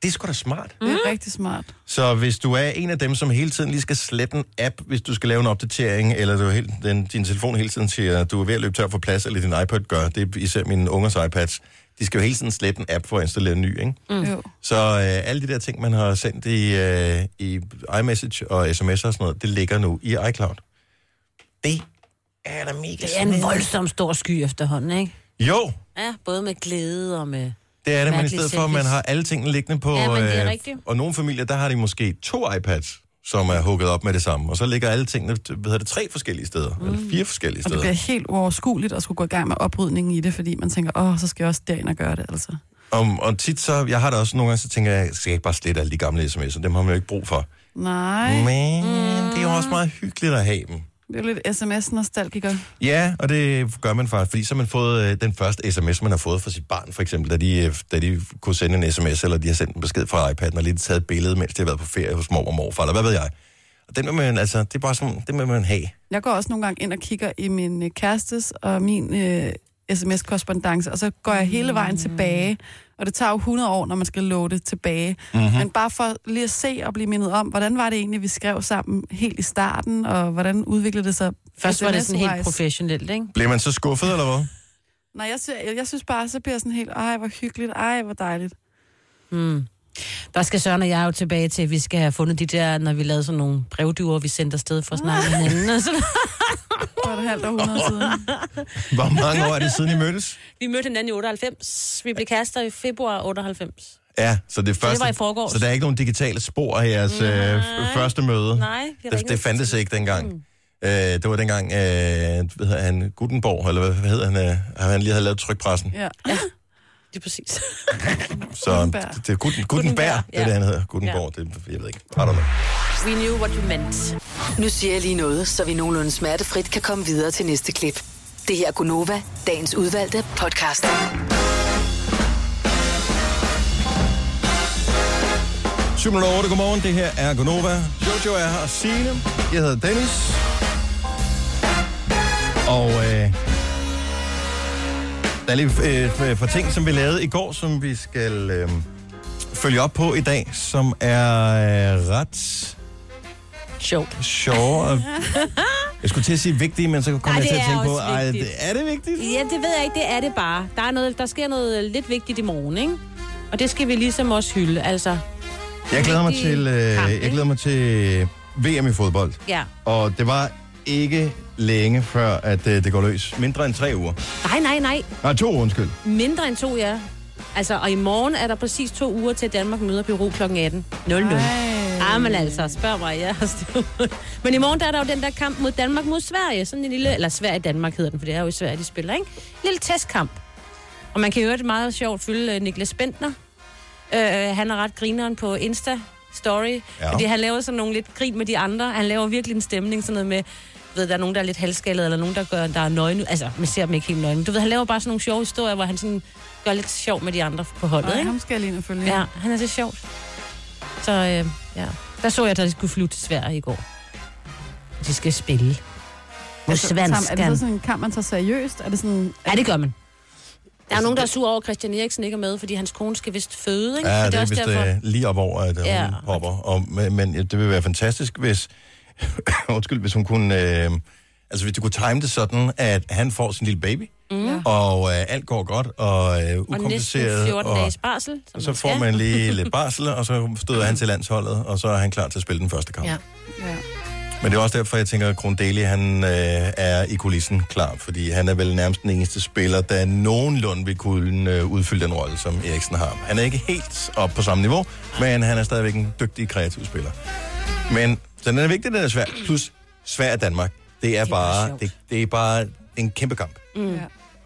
Det er sgu da smart. Det er rigtig smart. Så hvis du er en af dem, som hele tiden lige skal slette en app, hvis du skal lave en opdatering, eller du helt, den, din telefon hele tiden siger, at du er ved at løbe tør for plads, eller din iPad gør, det er især mine ungers iPads, de skal jo hele tiden slette en app for at installere en ny, ikke? Mm. Jo. Så øh, alle de der ting, man har sendt i, øh, i iMessage og sms'er og sådan noget, det ligger nu i iCloud. Det er da mega Det er en voldsom stor sky efterhånden, ikke? Jo, Ja, både med glæde og med... det er det, men i stedet for, at man har alle tingene liggende på... Ja, men det er øh. Og nogle familier, der har de måske to iPads, som er hugget op med det samme. Og så ligger alle tingene, hvad hedder det, tre forskellige steder. Mm. Eller fire forskellige Og det steder. bliver helt uoverskueligt at skulle gå i gang med oprydningen i det, fordi man tænker, åh, så skal jeg også derind og gøre det, altså. Og, og tit så, jeg har det også nogle gange, så tænker jeg, skal jeg ikke bare slette alle de gamle sms'er? Dem har man jo ikke brug for. Nej, Men det er jo også meget hyggeligt at have dem. Det er jo lidt sms-nostalgiker. Ja, og det gør man faktisk, fordi så har man fået øh, den første sms, man har fået fra sit barn, for eksempel, da de, øh, da de kunne sende en sms, eller de har sendt en besked fra iPad'en, og lige taget et billede, mens de har været på ferie hos mor og morfar, eller hvad ved jeg. Og den vil man, altså, det er bare sådan, det vil man have. Jeg går også nogle gange ind og kigger i min øh, kærestes og min øh, sms-korrespondence, og så går jeg hele vejen tilbage. Og det tager jo 100 år, når man skal loade tilbage. Mm-hmm. Men bare for lige at se og blive mindet om, hvordan var det egentlig, vi skrev sammen helt i starten, og hvordan udviklede det sig Først var det sådan helt professionelt, ikke? Bliver man så skuffet, eller hvad? Nej, jeg, sy- jeg, jeg synes bare, så bliver jeg sådan helt, ej, hvor hyggeligt, ej, hvor dejligt. Mm. Der skal Søren og jeg jo tilbage til, at vi skal have fundet de der, når vi lavede sådan nogle brevduer, vi sendte afsted for at snakke med hinanden. Og så, Det var et halvt århundrede siden. Hvor mange år er det siden, I mødtes? vi mødte hinanden i 98. Vi blev kærester i februar 98. Ja, så det, første, var i forgårs. Så der er ikke nogen digitale spor af jeres øh, f- første møde? Nej, vi det, det fandtes ikke dengang. Mm. Øh, det var dengang, øh, hvad hedder han, Gutenborg, eller hvad, hedder han, øh, han lige havde lavet trykpressen. Ja. Det er præcis. Så det, det er Guten, Gutenberg, det er ja. det, han hedder. Gutenborg, det, jeg ved ikke. I don't know. We knew what you meant. Nu siger jeg lige noget, så vi nogenlunde smertefrit kan komme videre til næste klip. Det her er Gunova, dagens udvalgte podcast. 708, godmorgen. Det her er Gonova. Jojo er her, og Signe. Jeg hedder Dennis. Og øh, der er lige øh, et par ting, som vi lavede i går, som vi skal øh, følge op på i dag, som er øh, ret Sjovt. sjove. og- Jeg skulle til at sige vigtige, men så kom Nej, jeg til at tænke på, ej, det, er det vigtigt? Ja, det ved jeg ikke, det er det bare. Der, er noget, der sker noget lidt vigtigt i morgen, ikke? Og det skal vi ligesom også hylde, altså. Jeg glæder mig til, øh, kamp, jeg glæder mig til VM i fodbold. Ja. Og det var ikke længe før, at øh, det går løs. Mindre end tre uger. Nej, nej, nej. Nej, to uger, undskyld. Mindre end to, ja. Altså, og i morgen er der præcis to uger til, at Danmark møder Peru kl. 18. 00. Ej. Ah, men altså, spørg mig, ja. men i morgen der er der jo den der kamp mod Danmark mod Sverige. Sådan en lille, eller Sverige-Danmark hedder den, for det er jo i Sverige, de spiller, ikke? Lille testkamp. Og man kan jo det meget sjovt følge uh, Niklas Bentner. Uh, han er ret grineren på Insta Story. Ja. Fordi han laver sådan nogle lidt grin med de andre. Han laver virkelig en stemning, sådan noget med, ved, der er nogen, der er lidt halvskaldet, eller nogen, der, gør, der er nøgne. Altså, man ser dem ikke helt nøgne. Du ved, han laver bare sådan nogle sjove historier, hvor han sådan gør lidt sjov med de andre på holdet, Nej, ikke? ham skal jeg lige ind og følge. Ja, han er så sjovt. Så øh, ja, der så jeg, at de skulle flyve til Sverige i går. De skal spille. Mod Altså, er det så Svenskan. sådan en kamp, man tager seriøst? Er det sådan... Ja, det gør man. Der er nogen, der er sur over, at Christian Eriksen ikke er med, fordi hans kone skal vist føde, ikke? Ja, Så det er vist øh, lige op over, at Ja. ja. hun hopper. Og, men, men det vil være fantastisk, hvis, undskyld, hvis hun kunne... Øh, altså, hvis du kunne time det sådan, at han får sin lille baby, mm. og øh, alt går godt, og øh, Og næsten ukompliceret. 14 dages barsel. og så får man lige lidt barsel, og så støder han til landsholdet, og så er han klar til at spille den første kamp. Ja. Ja. Men det er også derfor, jeg tænker, at Krondeli, han øh, er i kulissen klar, fordi han er vel nærmest den eneste spiller, der nogenlunde vil kunne øh, udfylde den rolle, som Eriksen har. Han er ikke helt op på samme niveau, men han er stadigvæk en dygtig kreativ spiller. Men så den er vigtig, den er svær. Plus Sverige og Danmark. Det er, Det er bare det, det er bare en kæmpe kamp. Mm. Ja.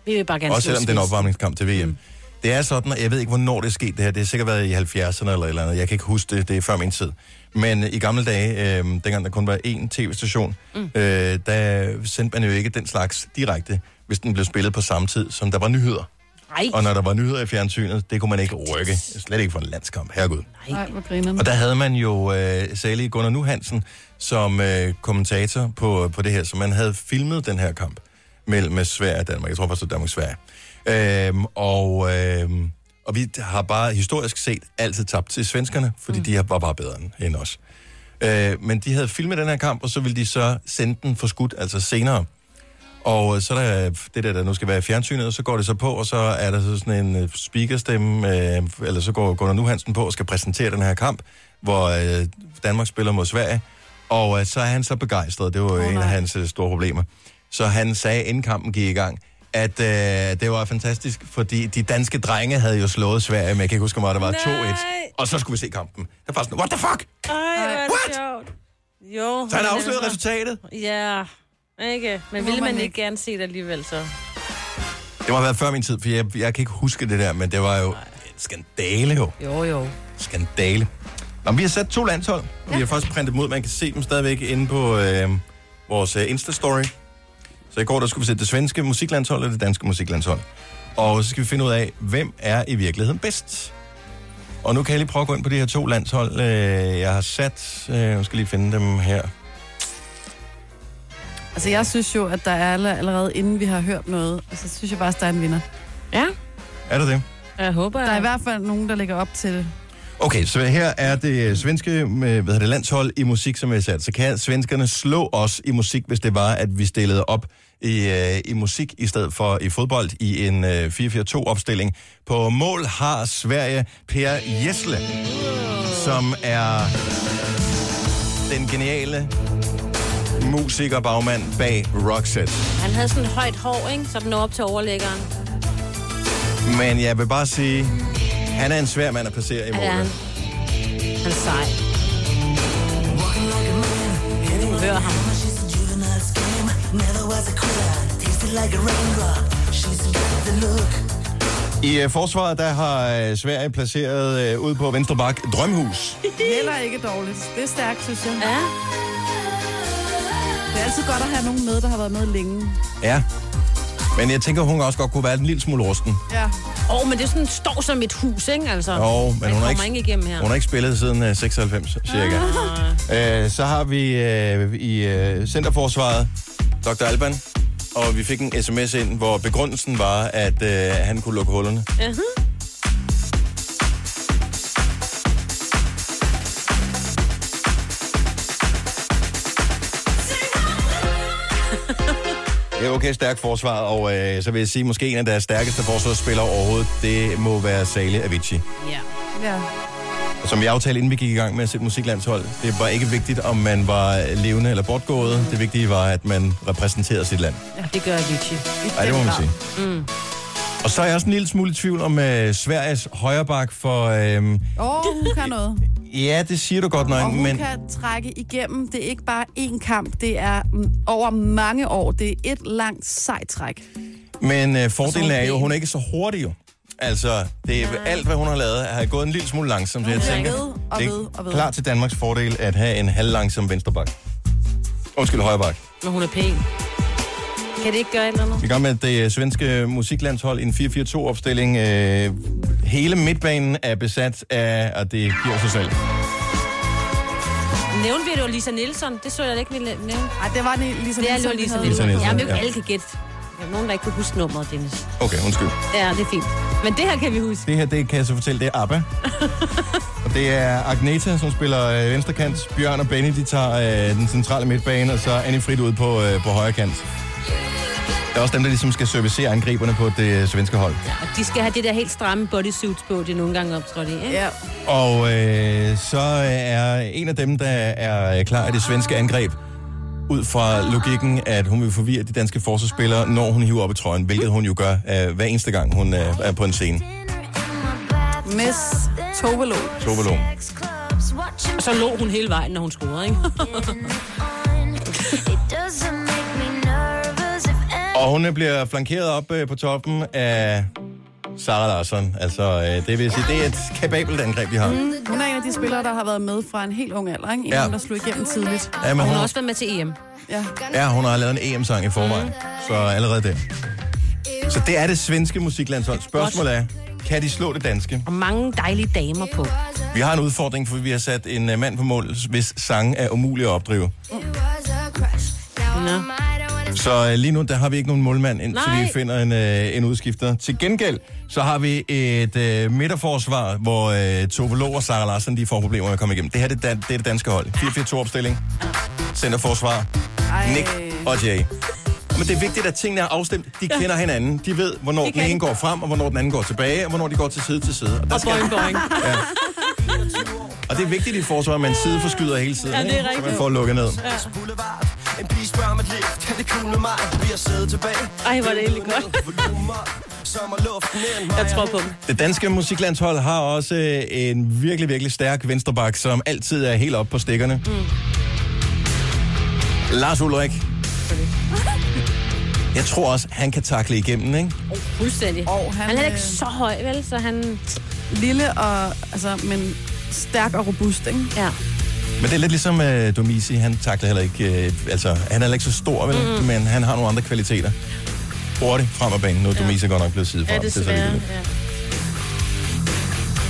Vi vil bare gerne Også selvom det er en opvarmningskamp til VM. Mm. Det er sådan, og jeg ved ikke, hvornår det er sket det her. Det har sikkert været i 70'erne eller eller andet. Jeg kan ikke huske det, det er før min tid. Men i gamle dage, øh, dengang der kun var én tv-station, mm. øh, der sendte man jo ikke den slags direkte, hvis den blev spillet på samme tid, som der var nyheder. Ej, Og når der var nyheder i fjernsynet, det kunne man ikke rykke. Slet ikke for en landskamp. Herregud. Nej, hvor grineren. Og der havde man jo øh, salige Gunnar Nu Hansen som øh, kommentator på, på det her, så man havde filmet den her kamp mellem med Sverige og Danmark. Jeg tror faktisk, det var Danmark-Sverige. Øhm, og, øhm, og vi har bare historisk set altid tabt til svenskerne, fordi mm. de var bare bedre end- os. Øh, men de havde filmet den her kamp, og så ville de så sende den for skudt, altså senere. Og så er der det der, der nu skal være fjernsynet, og så går det så på, og så er der så sådan en øh, speakerstemme, øh, eller så går Gunnar Nu Hansen på og skal præsentere den her kamp, hvor øh, Danmark spiller mod Sverige. Og øh, så er han så begejstret, det var oh, en af hans øh, store problemer. Så han sagde, inden kampen gik i gang, at øh, det var fantastisk, fordi de danske drenge havde jo slået Sverige, men jeg kan ikke huske, hvor meget det var, Nej. 2-1. Og så skulle vi se kampen. Det var sådan, what the fuck? Ej, er What? sjovt. Jo. Så han men afslørede altså- resultatet. Ja, ikke. Men ville man man ikke ikke. gerne se det alligevel, så? Det må have været før min tid, for jeg, jeg kan ikke huske det der, men det var jo en skandale jo. Jo, jo. Skandale. Nå, men vi har sat to landshold. Ja. Vi har først printet dem ud. Man kan se dem stadigvæk inde på øh, vores øh, Insta-story. Så i går der skulle vi sætte det svenske musiklandshold og det danske musiklandshold. Og så skal vi finde ud af, hvem er i virkeligheden bedst. Og nu kan jeg lige prøve at gå ind på de her to landshold, øh, jeg har sat. Øh, jeg skal lige finde dem her. Altså, jeg synes jo, at der er alle- allerede inden vi har hørt noget, altså, synes jeg bare, at der er en vinder. Ja, Er det det? jeg håber... Der er i hvert fald nogen, der lægger op til det. Okay, så her er det svenske med, hvad hedder det, landshold i musik, som jeg har sat. Så kan svenskerne slå os i musik, hvis det var, at vi stillede op i, øh, i musik i stedet for i fodbold i en øh, 4-4-2-opstilling. På mål har Sverige Per Jesle, som er den geniale musiker bagmand bag Roxette. Han havde sådan et højt hår, ikke? Så den når op til overlæggeren. Men jeg vil bare sige, han er en svær mand at placere i er han. Han er sej. Ham. I øh, forsvaret, der har øh, Sverige placeret øh, ud på venstre bak Drømhus. Heller ikke dårligt. Det er stærkt, synes jeg. Ja. Det er altid godt at have nogen med, der har været med længe. Ja. Men jeg tænker, hun også godt kunne være en lille smule rusten. Ja. Åh, oh, men det sådan, står som et hus, ikke? Altså, Jo, men hun har kommer ikke, ikke igennem her. hun har ikke spillet siden uh, 96, cirka. Uh, så har vi uh, i uh, Centerforsvaret Dr. Alban, og vi fik en sms ind, hvor begrundelsen var, at uh, han kunne lukke hullerne. Uh-huh. Det er okay stærkt forsvar, og uh, så vil jeg sige, måske en af deres stærkeste forsvarsspillere overhovedet, det må være Sale Avicii. Ja. Ja. Og Som vi aftalte, inden vi gik i gang med at sætte musiklandshold, det var ikke vigtigt, om man var levende eller bortgået. Det vigtige var, at man repræsenterede sit land. Det gør Avicii. Nej, det må man sige. Mm. Og så er jeg også en lille smule i tvivl om uh, Sveriges højreback, for uh, Åh, hun kan noget. Ja, det siger du godt nok, Og hun men kan trække igennem. Det er ikke bare én kamp. Det er mm, over mange år. Det er et langt sejt træk. Men øh, fordelen er jo, hun er ikke så hurtig jo. Altså, det er alt, hvad hun har lavet, har gået en lille smule langsomt. Jeg tænker, ved og det ved og er ved. klart til Danmarks fordel at have en halvlangsom vensterbak. Undskyld, højreback. Men hun er pæn. Kan det ikke gøre et eller andet? Vi er i gang med det øh, svenske musiklandshold i en 4-4-2-opstilling. Øh, hele midtbanen er besat af, og det giver sig selv, Nævnte vi, at det var Lisa Nielsen? Det så jeg da ikke, vi nævne. Ej, det var det ligesom Det er Lisa Lisa Nielsen. Nielsen, Jamen, ja. alle kan gætte. Der er nogen, der ikke kan huske nummeret, Dennis. Okay, undskyld. Ja, det er fint. Men det her kan vi huske. Det her, det kan jeg så fortælle, det er ABBA. og det er Agneta, som spiller øh, venstrekant. Bjørn og Benny, de tager øh, den centrale midtbane, og så Annie Frit ud på, øh, på højre kant. Det er også dem, der ligesom skal servicere angriberne på det øh, svenske hold. Og de skal have det der helt stramme bodysuits på, det er nogle gange optrådt i. Ikke? Ja. Og øh, så er en af dem, der er klar i det svenske angreb, ud fra logikken, at hun vil forvirre de danske forsvarsspillere, når hun hiver op i trøjen, hvilket hun jo gør øh, hver eneste gang, hun øh, er på en scene. Miss Tovelo. Tovelo. Og så lå hun hele vejen, når hun scorede, ikke? Og hun bliver flankeret op øh, på toppen af Sarah Larsson. Altså, øh, det vil sige, det er et kapabelt angreb, de har. Mm. Hun er en af de spillere, der har været med fra en helt ung alder, ikke? En Ja. der slog igennem tidligt. Ja, men hun hun, har også været med til EM. Ja. ja, hun har lavet en EM-sang i forvejen, så allerede det. Så det er det svenske musiklandshold. Spørgsmålet er, kan de slå det danske? Og mange dejlige damer på. Vi har en udfordring, for vi har sat en øh, mand på mål, hvis sange er umulige at opdrive. Nå. Så øh, lige nu, der har vi ikke nogen målmand, indtil Nej. vi finder en, øh, en udskifter. Til gengæld, så har vi et øh, midterforsvar, hvor øh, Tove Lo og Sarah Larsen, de får problemer med at komme igennem. Det her det, er dan- det er det danske hold. 4-4-2-opstilling. Centerforsvar. Ej. Nick og Jay. Men det er vigtigt, at tingene er afstemt. De kender hinanden. De ved, hvornår Det den ene de. går frem, og hvornår den anden går tilbage, og hvornår de går til side til side. Og, der Og boing, boing. og det er vigtigt i forsvar, at man sideforskyder hele tiden, Ja, det er ikke? så man får lukket ned. Boulevard En pige spørger om et lift Kan det cool med mig? Vi har siddet tilbage Ej, hvor er det egentlig godt. Jeg tror på dem. Det danske musiklandshold har også øh, en virkelig, virkelig stærk venstreback, som altid er helt oppe på stikkerne. Mm. Lars Ulrik. Jeg tror også, han kan takle igennem, ikke? Fuldstændig. Og han, Han er heller ikke øh, så høj, vel? Så han... Lille og, altså, men stærk og robust, ikke? Ja. Men det er lidt ligesom uh, Domisi, han takler heller ikke, uh, altså han er heller ikke så stor, vel? Mm. Men han har nogle andre kvaliteter. Hurtigt frem af banen. Nu er Domisi godt nok blevet sidefrem. Ja, det er så. Ja.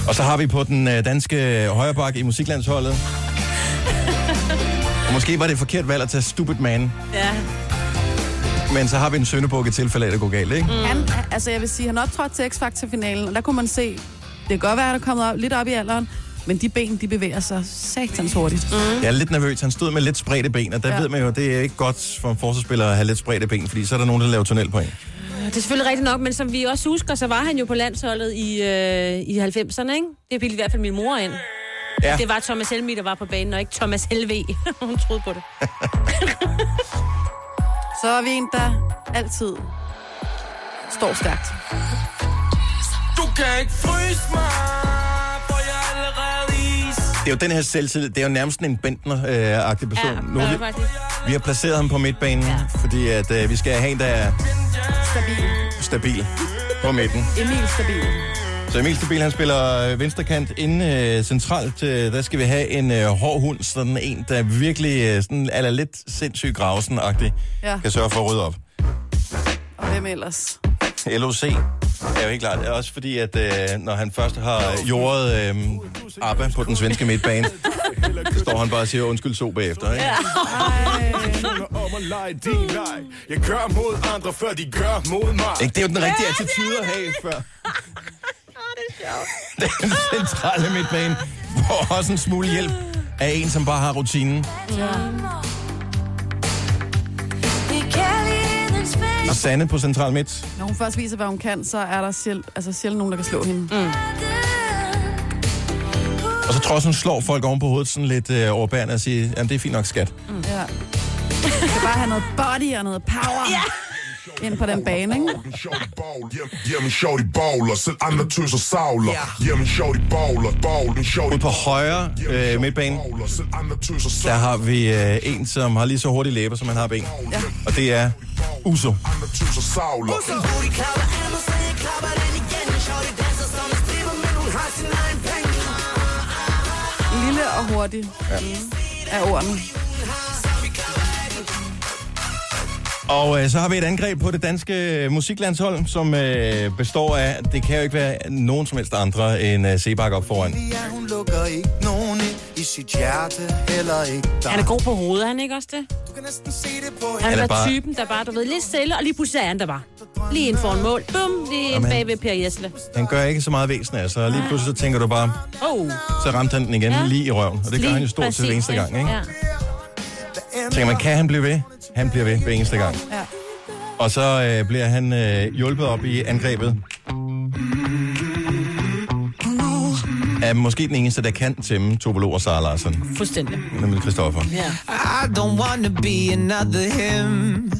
Og så har vi på den uh, danske højreback i musiklandsholdet. Og måske var det et forkert valg at tage Stupid Man. ja. Men så har vi en søndebuk i tilfælde af, at det går galt, ikke? Mm. Han, altså jeg vil sige, han optrådte til X-Factor-finalen, og der kunne man se, det kan godt være, at han er kommet op, lidt op i alderen, men de ben, de bevæger sig satans hurtigt. Mm. Jeg er lidt nervøs. Han stod med lidt spredte ben, og der ja. Ved man jo, det er ikke godt for en forsvarsspiller at have lidt spredte ben, fordi så er der nogen, der laver tunnel på en. Det er selvfølgelig rigtigt nok, men som vi også husker, så var han jo på landsholdet i, øh, i 90'erne, ikke? Det bildte i hvert fald min mor ind. Ja. Det var Thomas Helmi, der var på banen, og ikke Thomas Helve. Hun troede på det. Så er vi en, der altid står stærkt. Du kan ikke fryse mig Det er jo den her selvtillid. Det er jo nærmest en Bentner-agtig person. Ja, nu, vi, faktisk. vi har placeret ham på midtbanen, ja. Fordi at, øh, vi skal have en, der er Stabil. stabil på midten. Emil Stabil. Så Emil Stabil, han spiller øh, venstrekant inde øh, centralt. Øh, der skal vi have en øh, hård hund, sådan en, der virkelig øh, sådan, er lidt sindssygt gravsen-agtig, Ja. kan sørge for at rydde op. Og hvem ellers? LOC er jo helt klart. Det er også fordi, at øh, når han først har jordet øh, ABBA på den svenske midtbane, så står han bare og siger undskyld så bagefter. Ikke? Ja. Jeg gør mod andre, før de gør mod mig Ikke? Det er jo den rigtige attitude at have før. Den centrale midtbane, hvor også en smule hjælp af en, som bare har rutinen. Og Sanne på central midt. Når hun først viser, hvad hun kan, så er der sjæld, altså sjældent nogen, der kan slå hende. Mm. Og så trods hun slår folk oven på hovedet sådan lidt øh, overbærende og siger, jamen det er fint nok skat. Ja. Du skal bare have noget body og noget power ja. Ind på den bane, ikke? Shorty ball, yeah, yeah, men shorty baller, selv andre tøser savler. Yeah, men shorty baller, ball, men shorty Ude på højre øh, midtbane, der har vi øh, en, som har lige så hurtige læber, som han har ben. Ja. Og det er Uso. Savler. Lille og hurtig ja. er ordene. Og øh, så har vi et angreb på det danske øh, musiklandshold, som øh, består af, det kan jo ikke være nogen som helst andre end øh, Sebak op foran. Hun lukker ikke nogen ind I sit hjerte heller ikke dig. Han er god på hovedet, er han ikke også det? Du kan næsten se det på Han Han er er bare- typen, der bare, du ved, lidt stille, og lige pludselig er han der bare. Lige inden for en mål. Bum, lige Jamen, bag ved Per Jesle. Han gør ikke så meget væsen af sig, lige pludselig så tænker du bare, Oh. så ramte han den igen Ja. lige i røven. Og det gør Lige han jo stort set eneste gang, ikke? Ja. Tænker man, kan han blive ved? Han bliver ved hver eneste gang. Ja. Og så øh, bliver han øh, hjulpet op i angrebet. Er måske den eneste, der kan tæmme Tobolo og Sara Larsson, Fuldstændig. nemlig Christoffer. Ja. I don't wanna be another him.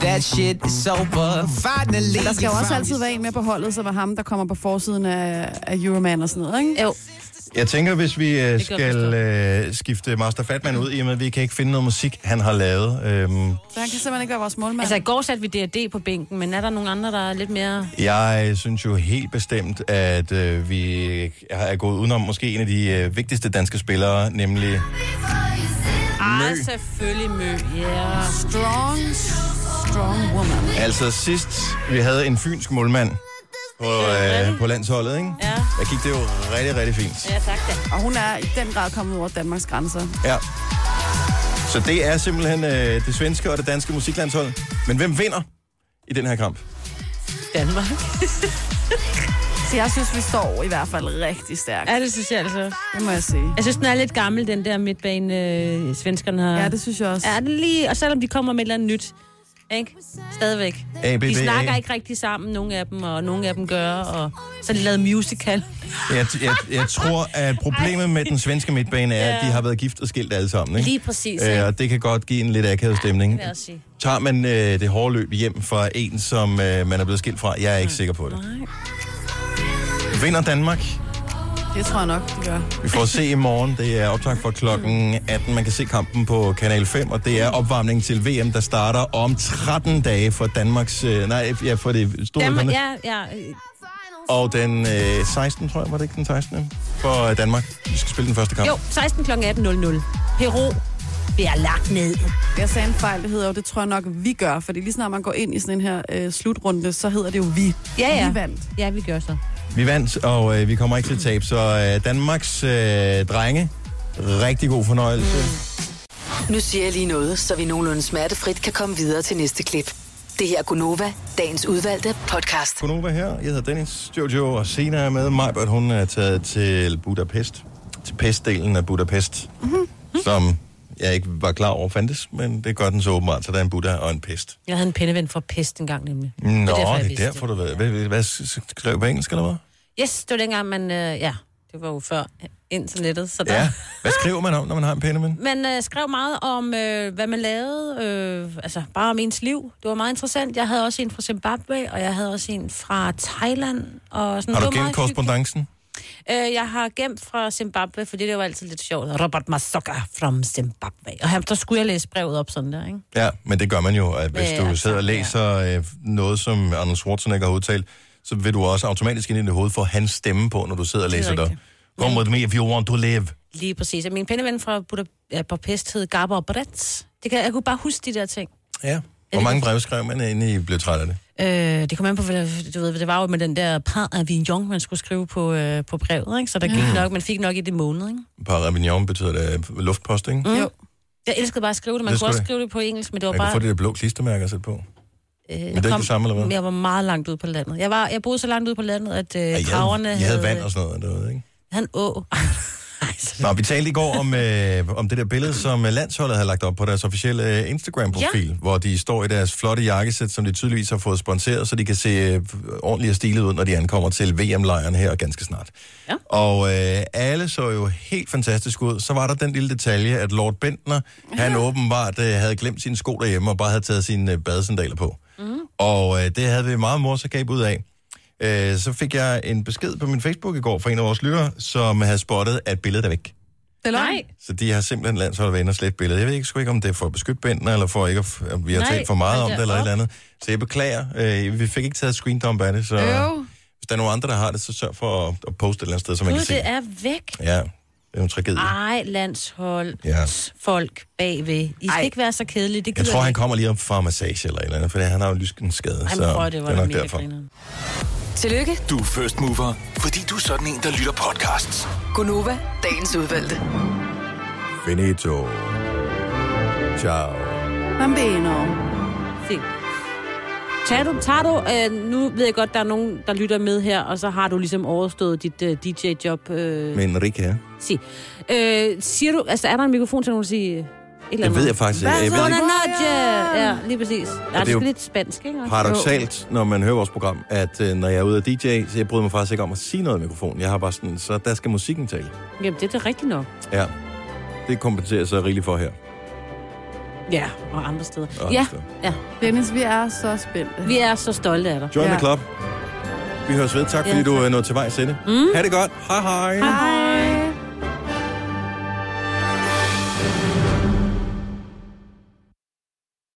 That shit is over. Finally. Der skal jo også altid være en med på holdet, som er ham, der kommer på forsiden af, af Euroman og sådan noget, ikke? Jo. Jeg tænker, hvis vi øh, skal øh, skifte Master Fatman ud, i og med, at vi kan ikke finde noget musik, han har lavet. Øhm, Så han kan simpelthen ikke være vores målmand. Altså, i går satte vi D&D på bænken, men er der nogle andre, der er lidt mere... jeg synes jo helt bestemt, at øh, vi er gået udenom måske en af de øh, vigtigste danske spillere, nemlig... Ej, selvfølgelig Mø. Yeah. Strong, strong woman. Altså sidst, vi havde en fynsk målmand på, øh, på landsholdet, ikke? Ja. Der gik det jo rigtig, rigtig fint. Ja, tak da. Og hun er i den grad kommet over Danmarks grænser. Ja. Så det er simpelthen øh, det svenske og det danske musiklandshold. Men hvem vinder i den her kamp? Danmark. Så jeg synes, vi står i hvert fald rigtig stærkt. Ja, det synes jeg altså. Det må jeg sige. Jeg synes, den er lidt gammel, den der midtbane, øh, svenskerne har. Ja, det synes jeg også. Ja, det er lige... Og selvom de kommer med et eller andet nyt, ikke? Stadigvæk. ABBA. De snakker ikke rigtig sammen, nogle af dem, og nogle af dem gør, og så har de lavet musical. Jeg, jeg, jeg tror, at problemet med den svenske midtbane er, at de har været gift og skilt alle sammen. Ikke? Lige præcis, Øh, og det kan godt give en lidt akavet stemning. sige. Tager man øh, det hårde løb hjem fra en, som øh, man er blevet skilt fra? Jeg er ikke sikker på det. Vinder Danmark? Det tror jeg nok, de gør. Vi får at se i morgen. Det er optag for klokken 18. Man kan se kampen på Kanal 5, og det er opvarmning til VM, der starter om 13 dage for Danmarks... Øh, nej, ja, for det store Danmark, ja, ja. Og den øh, 16, tror jeg, var det ikke den 16. For øh, Danmark. Vi skal spille den første kamp. Jo, 16 kl. 18.00. Peru bliver lagt ned. Jeg sagde en fejl, det hedder jo, det tror jeg nok, vi gør. Fordi lige snart man går ind i sådan en her øh, slutrunde, så hedder det jo vi. Ja, ja. Vi vandt. Ja, vi gør så. Vi vandt, og øh, vi kommer ikke til at tabe, så øh, Danmarks øh, drenge, rigtig god fornøjelse. Nu siger jeg lige noget, så vi nogenlunde smertefrit kan komme videre til næste klip. Det her er Gunova, dagens udvalgte podcast. Godnova her. Jeg hedder Dennis, Jojo og Sina er med. Majbert, hun er taget til Budapest. Til pestdelen af Budapest. Mm-hmm. Som jeg ikke var klar over fandtes, men det gør den så åbenbart, så der er en Buddha og en pest. Jeg havde en pindeven for pest engang nemlig. Nå, derfor, det er derfor, du ved. Hvad, hvad, skrev på engelsk, eller hvad? Yes, det var dengang, man... Øh, ja, det var jo før internettet, så der... Ja. Hvad skriver man om, når man har en pindeven? Man øh, skrev meget om, øh, hvad man lavede, øh, altså bare om ens liv. Det var meget interessant. Jeg havde også en fra Zimbabwe, og jeg havde også en fra Thailand. Og sådan, Har det du meget korrespondancen? Øh, jeg har gemt fra Zimbabwe, fordi det var altid lidt sjovt. Robert Masoka from Zimbabwe. Og her, der skulle jeg læse brevet op sådan der, ikke? Ja, men det gør man jo, at hvis Ja, du sidder og læser øh, noget, som Arnold Schwarzenegger har udtalt, så vil du også automatisk ind i dit hoved få hans stemme på, når du sidder og er læser det. Come with me if you want to live. Lige præcis. Og min pindeven fra Budapest hed Gabor Brets. Det kan, jeg kunne bare huske de der ting. Ja. Hvor mange breve skrev man, inden I blev træt af det? Øh, det kom an på, du ved, det var jo med den der par Avignon, man skulle skrive på, øh, på brevet, ikke? Så der gik nok, man fik nok i det måned, ikke? Par Avignon betyder det luftpost, ikke? Mm. Jo. Jeg elskede bare at skrive det. Man Det kunne også skulle skrive det på engelsk, men det var Jeg kunne bare... få det der blå klistermærker at sætte på. øh, det ikke det samme, eller hvad? Jeg var meget langt ude på landet. Jeg, var, jeg boede så langt ude på landet, at øh, Ja, kraverne havde, I havde vand og sådan noget, derude, ikke? Han å. Nå, vi talte i går om, øh, om det der billede, som øh, landsholdet havde lagt op på deres officielle øh, Instagram-profil, ja. hvor de står i deres flotte jakkesæt, som de tydeligvis har fået sponsoreret, så de kan se øh, ordentligt og stilet ud, når de ankommer til VM-lejren her ganske snart. Ja. Og øh, alle så jo helt fantastisk ud. Så var der den lille detalje, at Lord Bentner, han åbenbart øh, havde glemt sine sko derhjemme og bare havde taget sine øh, badesandaler på. Mm. Og øh, det havde vi meget morsekab ud af. Øh, så fik jeg en besked på min Facebook i går fra en af vores lyttere, som havde spottet, at billedet er væk. Det er løgn. Nej. Så de har simpelthen landsholdet været inde og slet billedet. Jeg ved ikke, sgu ikke, om det er for at beskytte bændene, eller for ikke at, vi har Nej, talt for meget om det, eller et eller andet. Så jeg beklager. Øh, vi fik ikke taget screen dump af det, så Øv. hvis der er nogen andre, der har det, så sørg for at, at poste et eller andet sted, så man Gud, kan se. det er væk. Ja, det er en tragedie. Ej, landshold, Ja. folk bagved. I skal Ej. ikke være så kedelige. Det Jeg tror, han ikke. kommer lige op fra massage eller et eller andet, for han har jo lysken skade, Ej, så men prøv, det var det er mega derfor. grineren. Tillykke, Du er first mover, fordi du er sådan en, der lytter podcasts. Gunova, dagens udvalgte. Finito. Ciao. Bambino. Se. Tager du, tager du øh, nu ved jeg godt, der er nogen, der lytter med her, og så har du ligesom overstået dit øh, DJ-job. Øh, Med Enrique her. sig. Øh, siger du, altså er der en mikrofon til nogen at sige et eller Det ved jeg faktisk ikke. Jeg ved ikke! Ja, lige præcis. Ja, det er jo lidt spansk, ikke? også? paradoxalt, når man hører vores program, at øh, når jeg er ude af DJ, så jeg bryder mig faktisk ikke om at sige noget i mikrofonen. Jeg har bare sådan, så der skal musikken tale. Jamen, det er da rigtigt nok. Ja. Det kompenserer så rigeligt for her. Ja, og andre steder. Og ja, andre steder. ja, Dennis, vi er så spændte. vi er så stolte af dig. Join Ja. the club. Vi høres ved. Tak, fordi Ja, du tak. er nået til vej, Sinde. Mm. Ha' det godt. Hej hej. Hej.